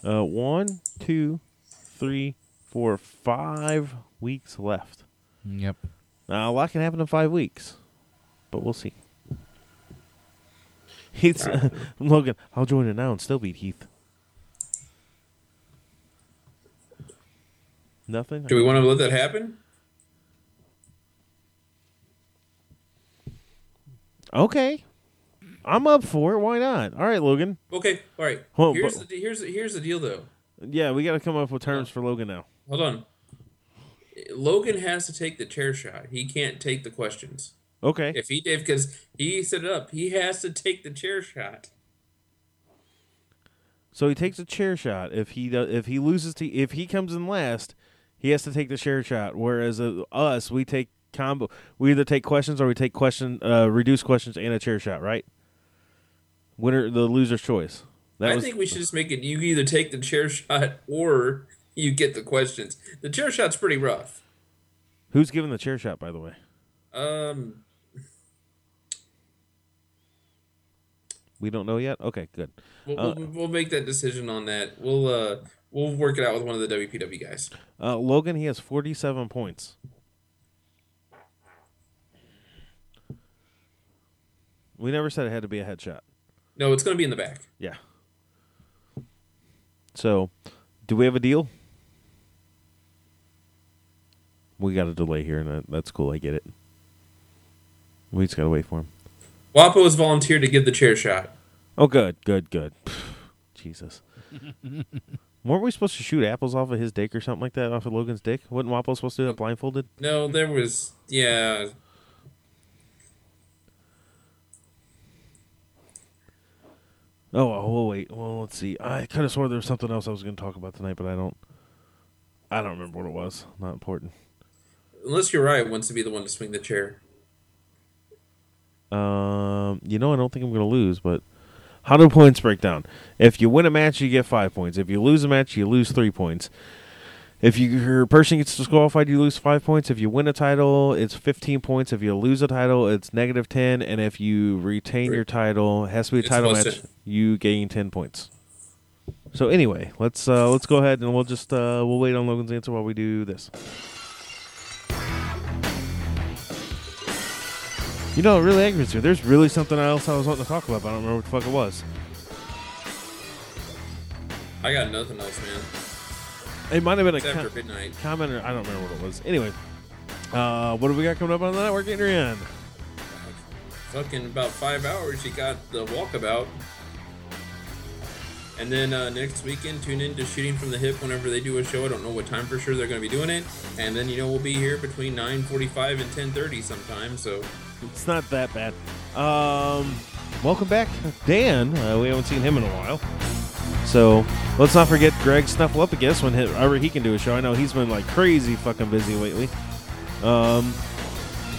uh, one, two, three, four, five weeks left. Yep. Now, a lot can happen in five weeks, but we'll see. (laughs) Heath, (laughs) Logan, I'll join it now and still beat Heath. Nothing? do we want to let that happen? Okay. I'm up for it. Why not? All right, Logan. Okay, all right. Hold- here's but- the here's here's the deal though. Yeah, we got to come up with terms uh, for Logan now. Hold on. Logan has to take the chair shot. He can't take the questions. Okay. If he did, because he set it up, he has to take the chair shot. So he takes a chair shot. If he does, if he loses to if he comes in last, he has to take the chair shot. Whereas uh, us, we take combo. We either take questions or we take question, uh, reduce questions and a chair shot. Right. Winner, the loser's choice. That I was think we should just make it. You either take the chair shot or you get the questions. The chair shot's pretty rough. who's giving the chair shot, by the way. Um, We don't know yet. Okay, good. we'll, Uh, we'll, we'll make that decision on that. We'll uh we'll work it out with one of the WPW guys. Uh, Logan, he has forty-seven points. We never said it had to be a headshot. No, it's going to be in the back. Yeah. So, do we have a deal? We got a delay here, and that's cool. I get it. We just gotta wait for him. Wapo has volunteered to give the chair shot. Oh, good, good, good. (sighs) Jesus. (laughs) Weren't we supposed to shoot apples off of his dick or something like that, off of Logan's dick? Wasn't Wapo supposed to do that blindfolded? No, there was yeah. Oh, oh, wait. Well, let's see. I kind of swore there was something else I was going to talk about tonight, but I don't. I don't remember what it was. Not important. Unless you're right, wants to be the one to swing the chair. Um, you know, I don't think I'm going to lose, but how do points break down? If you win a match, you get five points. If you lose a match, you lose three points. If you, your person gets disqualified, you lose five points. If you win a title, it's 15 points. If you lose a title, it's negative 10. And if you retain your title, it has to be a title match, 10. you gain 10 points. So anyway, let's uh, let's go ahead and we'll just uh, we'll wait on Logan's answer while we do this. You know, it really aggravates me. There's really something else I was wanting to talk about, but I don't remember what the fuck it was. I got nothing else, man. It might have been a after com- midnight. comment or I don't remember what it was. Anyway, uh, what do we got coming up on the network, Adrian? Fucking about five hours, you got the walkabout. And then uh, next weekend, tune in to Shooting from the Hip whenever they do a show. I don't know what time for sure they're going to be doing it. And then, you know, we'll be here between 9.45 and 10.30 sometime. So, It's not that bad. Um, welcome back, Dan. Uh, we haven't seen him in a while. So let's not forget Greg Snuffleupagus whenever he can do a show. I know he's been like crazy fucking busy lately. Um,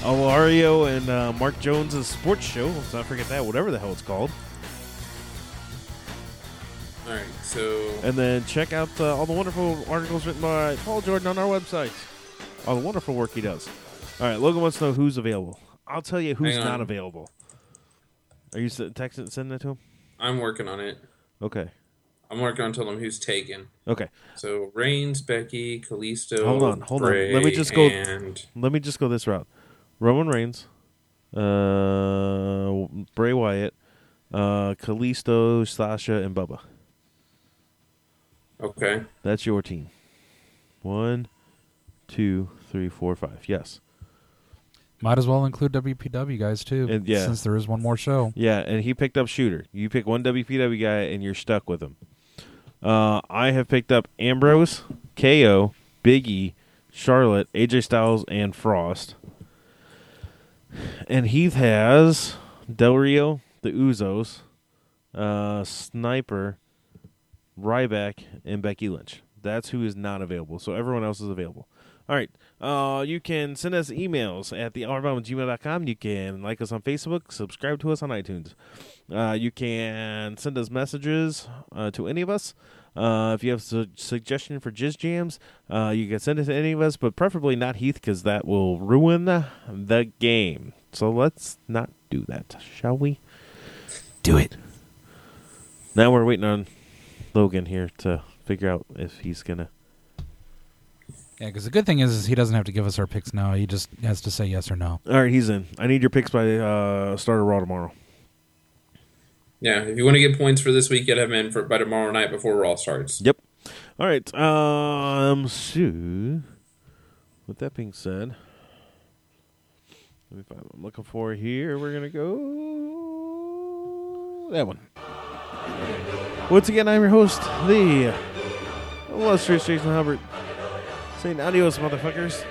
Alario and uh, Mark Jones' sports show. Let's not forget that, whatever the hell it's called. all right. So, And then check out uh, all the wonderful articles written by Paul Jordan on our website. All the wonderful work he does. All right, Logan wants to know who's available. I'll tell you who's not available. Are you texting, sending that to him? I'm working on it. Okay. I'm working on telling him who's taken. Okay. So, Reigns, Becky, Kalisto, Hold on, hold Bray, on. Let me just go. And Let me just go this route. Roman Reigns, uh, Bray Wyatt, uh, Kalisto, Sasha, and Bubba. Okay. That's your team. One, two, three, four, five. Yes. Might as well include WPW guys too, And, yeah. since there is one more show. Yeah, and he picked up Shooter. You pick one WPW guy, and you're stuck with him. Uh, I have picked up Ambrose, KO, Big E, Charlotte, AJ Styles, and Frost. And Heath has Del Rio, the Usos, uh, Sniper, Ryback, and Becky Lynch. That's who is not available. So everyone else is available. All right. Uh, you can send us emails at thehourbomb@gmail.com. You can like us on Facebook, subscribe to us on iTunes. Uh, you can send us messages uh, to any of us. Uh, if you have a su- suggestion for Jizz Jams, uh, you can send it to any of us, but preferably not Heath because that will ruin the game. So let's not do that, shall we? Do it. Now we're waiting on Logan here to figure out if he's gonna. Yeah, because the good thing is, is he doesn't have to give us our picks now. He just has to say yes or no. All right, he's in. I need your picks by uh, start of Raw tomorrow. Yeah, if you want to get points for this week, you gotta have them in for by tomorrow night before Raw starts. Yep. All right. Um. So, with that being said, Let me find what I'm looking for here. We're gonna go that one. Once again, I'm your host, the illustrious Jason Hubbard. Saying adios, motherfuckers.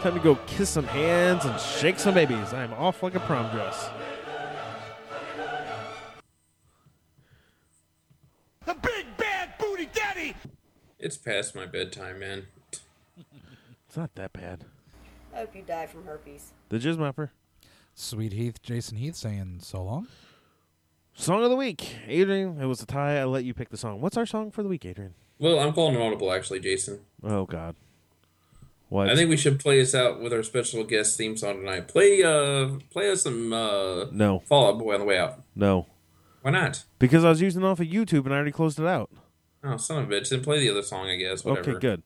Time to go kiss some hands and shake some babies. I'm off like a prom dress. The big bad booty daddy! It's past my bedtime, man. (laughs) It's not that bad. I hope you die from herpes. The Jizz Mapper. Sweet Heath, Jason Heath saying so long. Song of the week. Adrian, it was a tie. I let you pick the song. What's our song for the week, Adrian? Well, I'm calling an audible, actually, Jason. Oh, God. What? I think we should play us out with our special guest theme song tonight. Play, uh, play us some uh, No. Fall Out Boy on the way out. No. Why not? Because I was using it off of YouTube and I already closed it out. Oh, son of a bitch! Then play the other song, I guess. Whatever. Okay, good.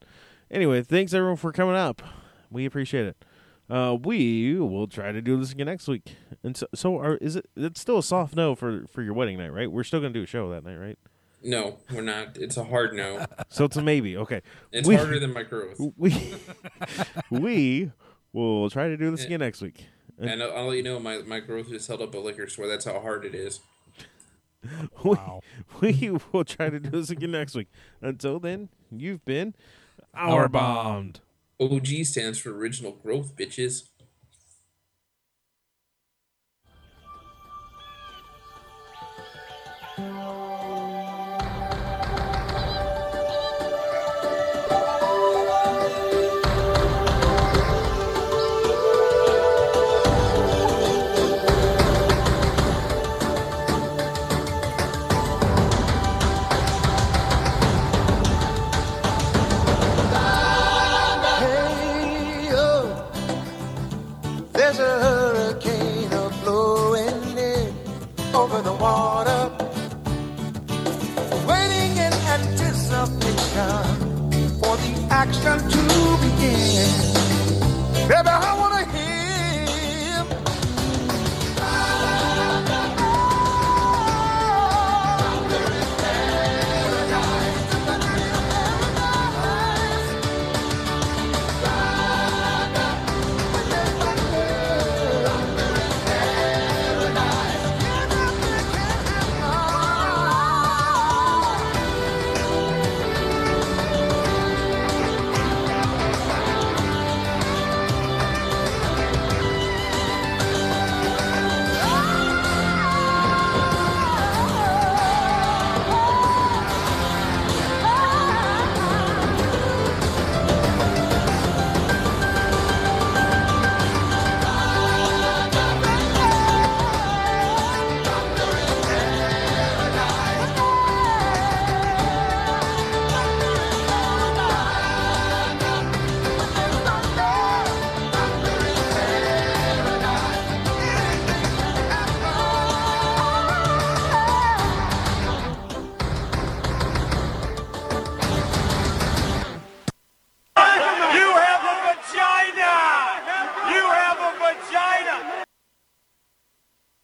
Anyway, thanks everyone for coming up. We appreciate it. Uh, we will try to do this again next week. And so, so are, is it? It's still a soft no for for your wedding night, right? We're still gonna do a show that night, right? No, we're not. It's a hard no. (laughs) So it's a maybe. Okay. It's We- harder than my growth. (laughs) We we will try to do this again next week. And I'll, I'll let you know my, my growth just held up a liquor store. That's how hard it is. (laughs) We, we will try to do this again next week. Until then, you've been our bombed. OG stands for original growth, bitches.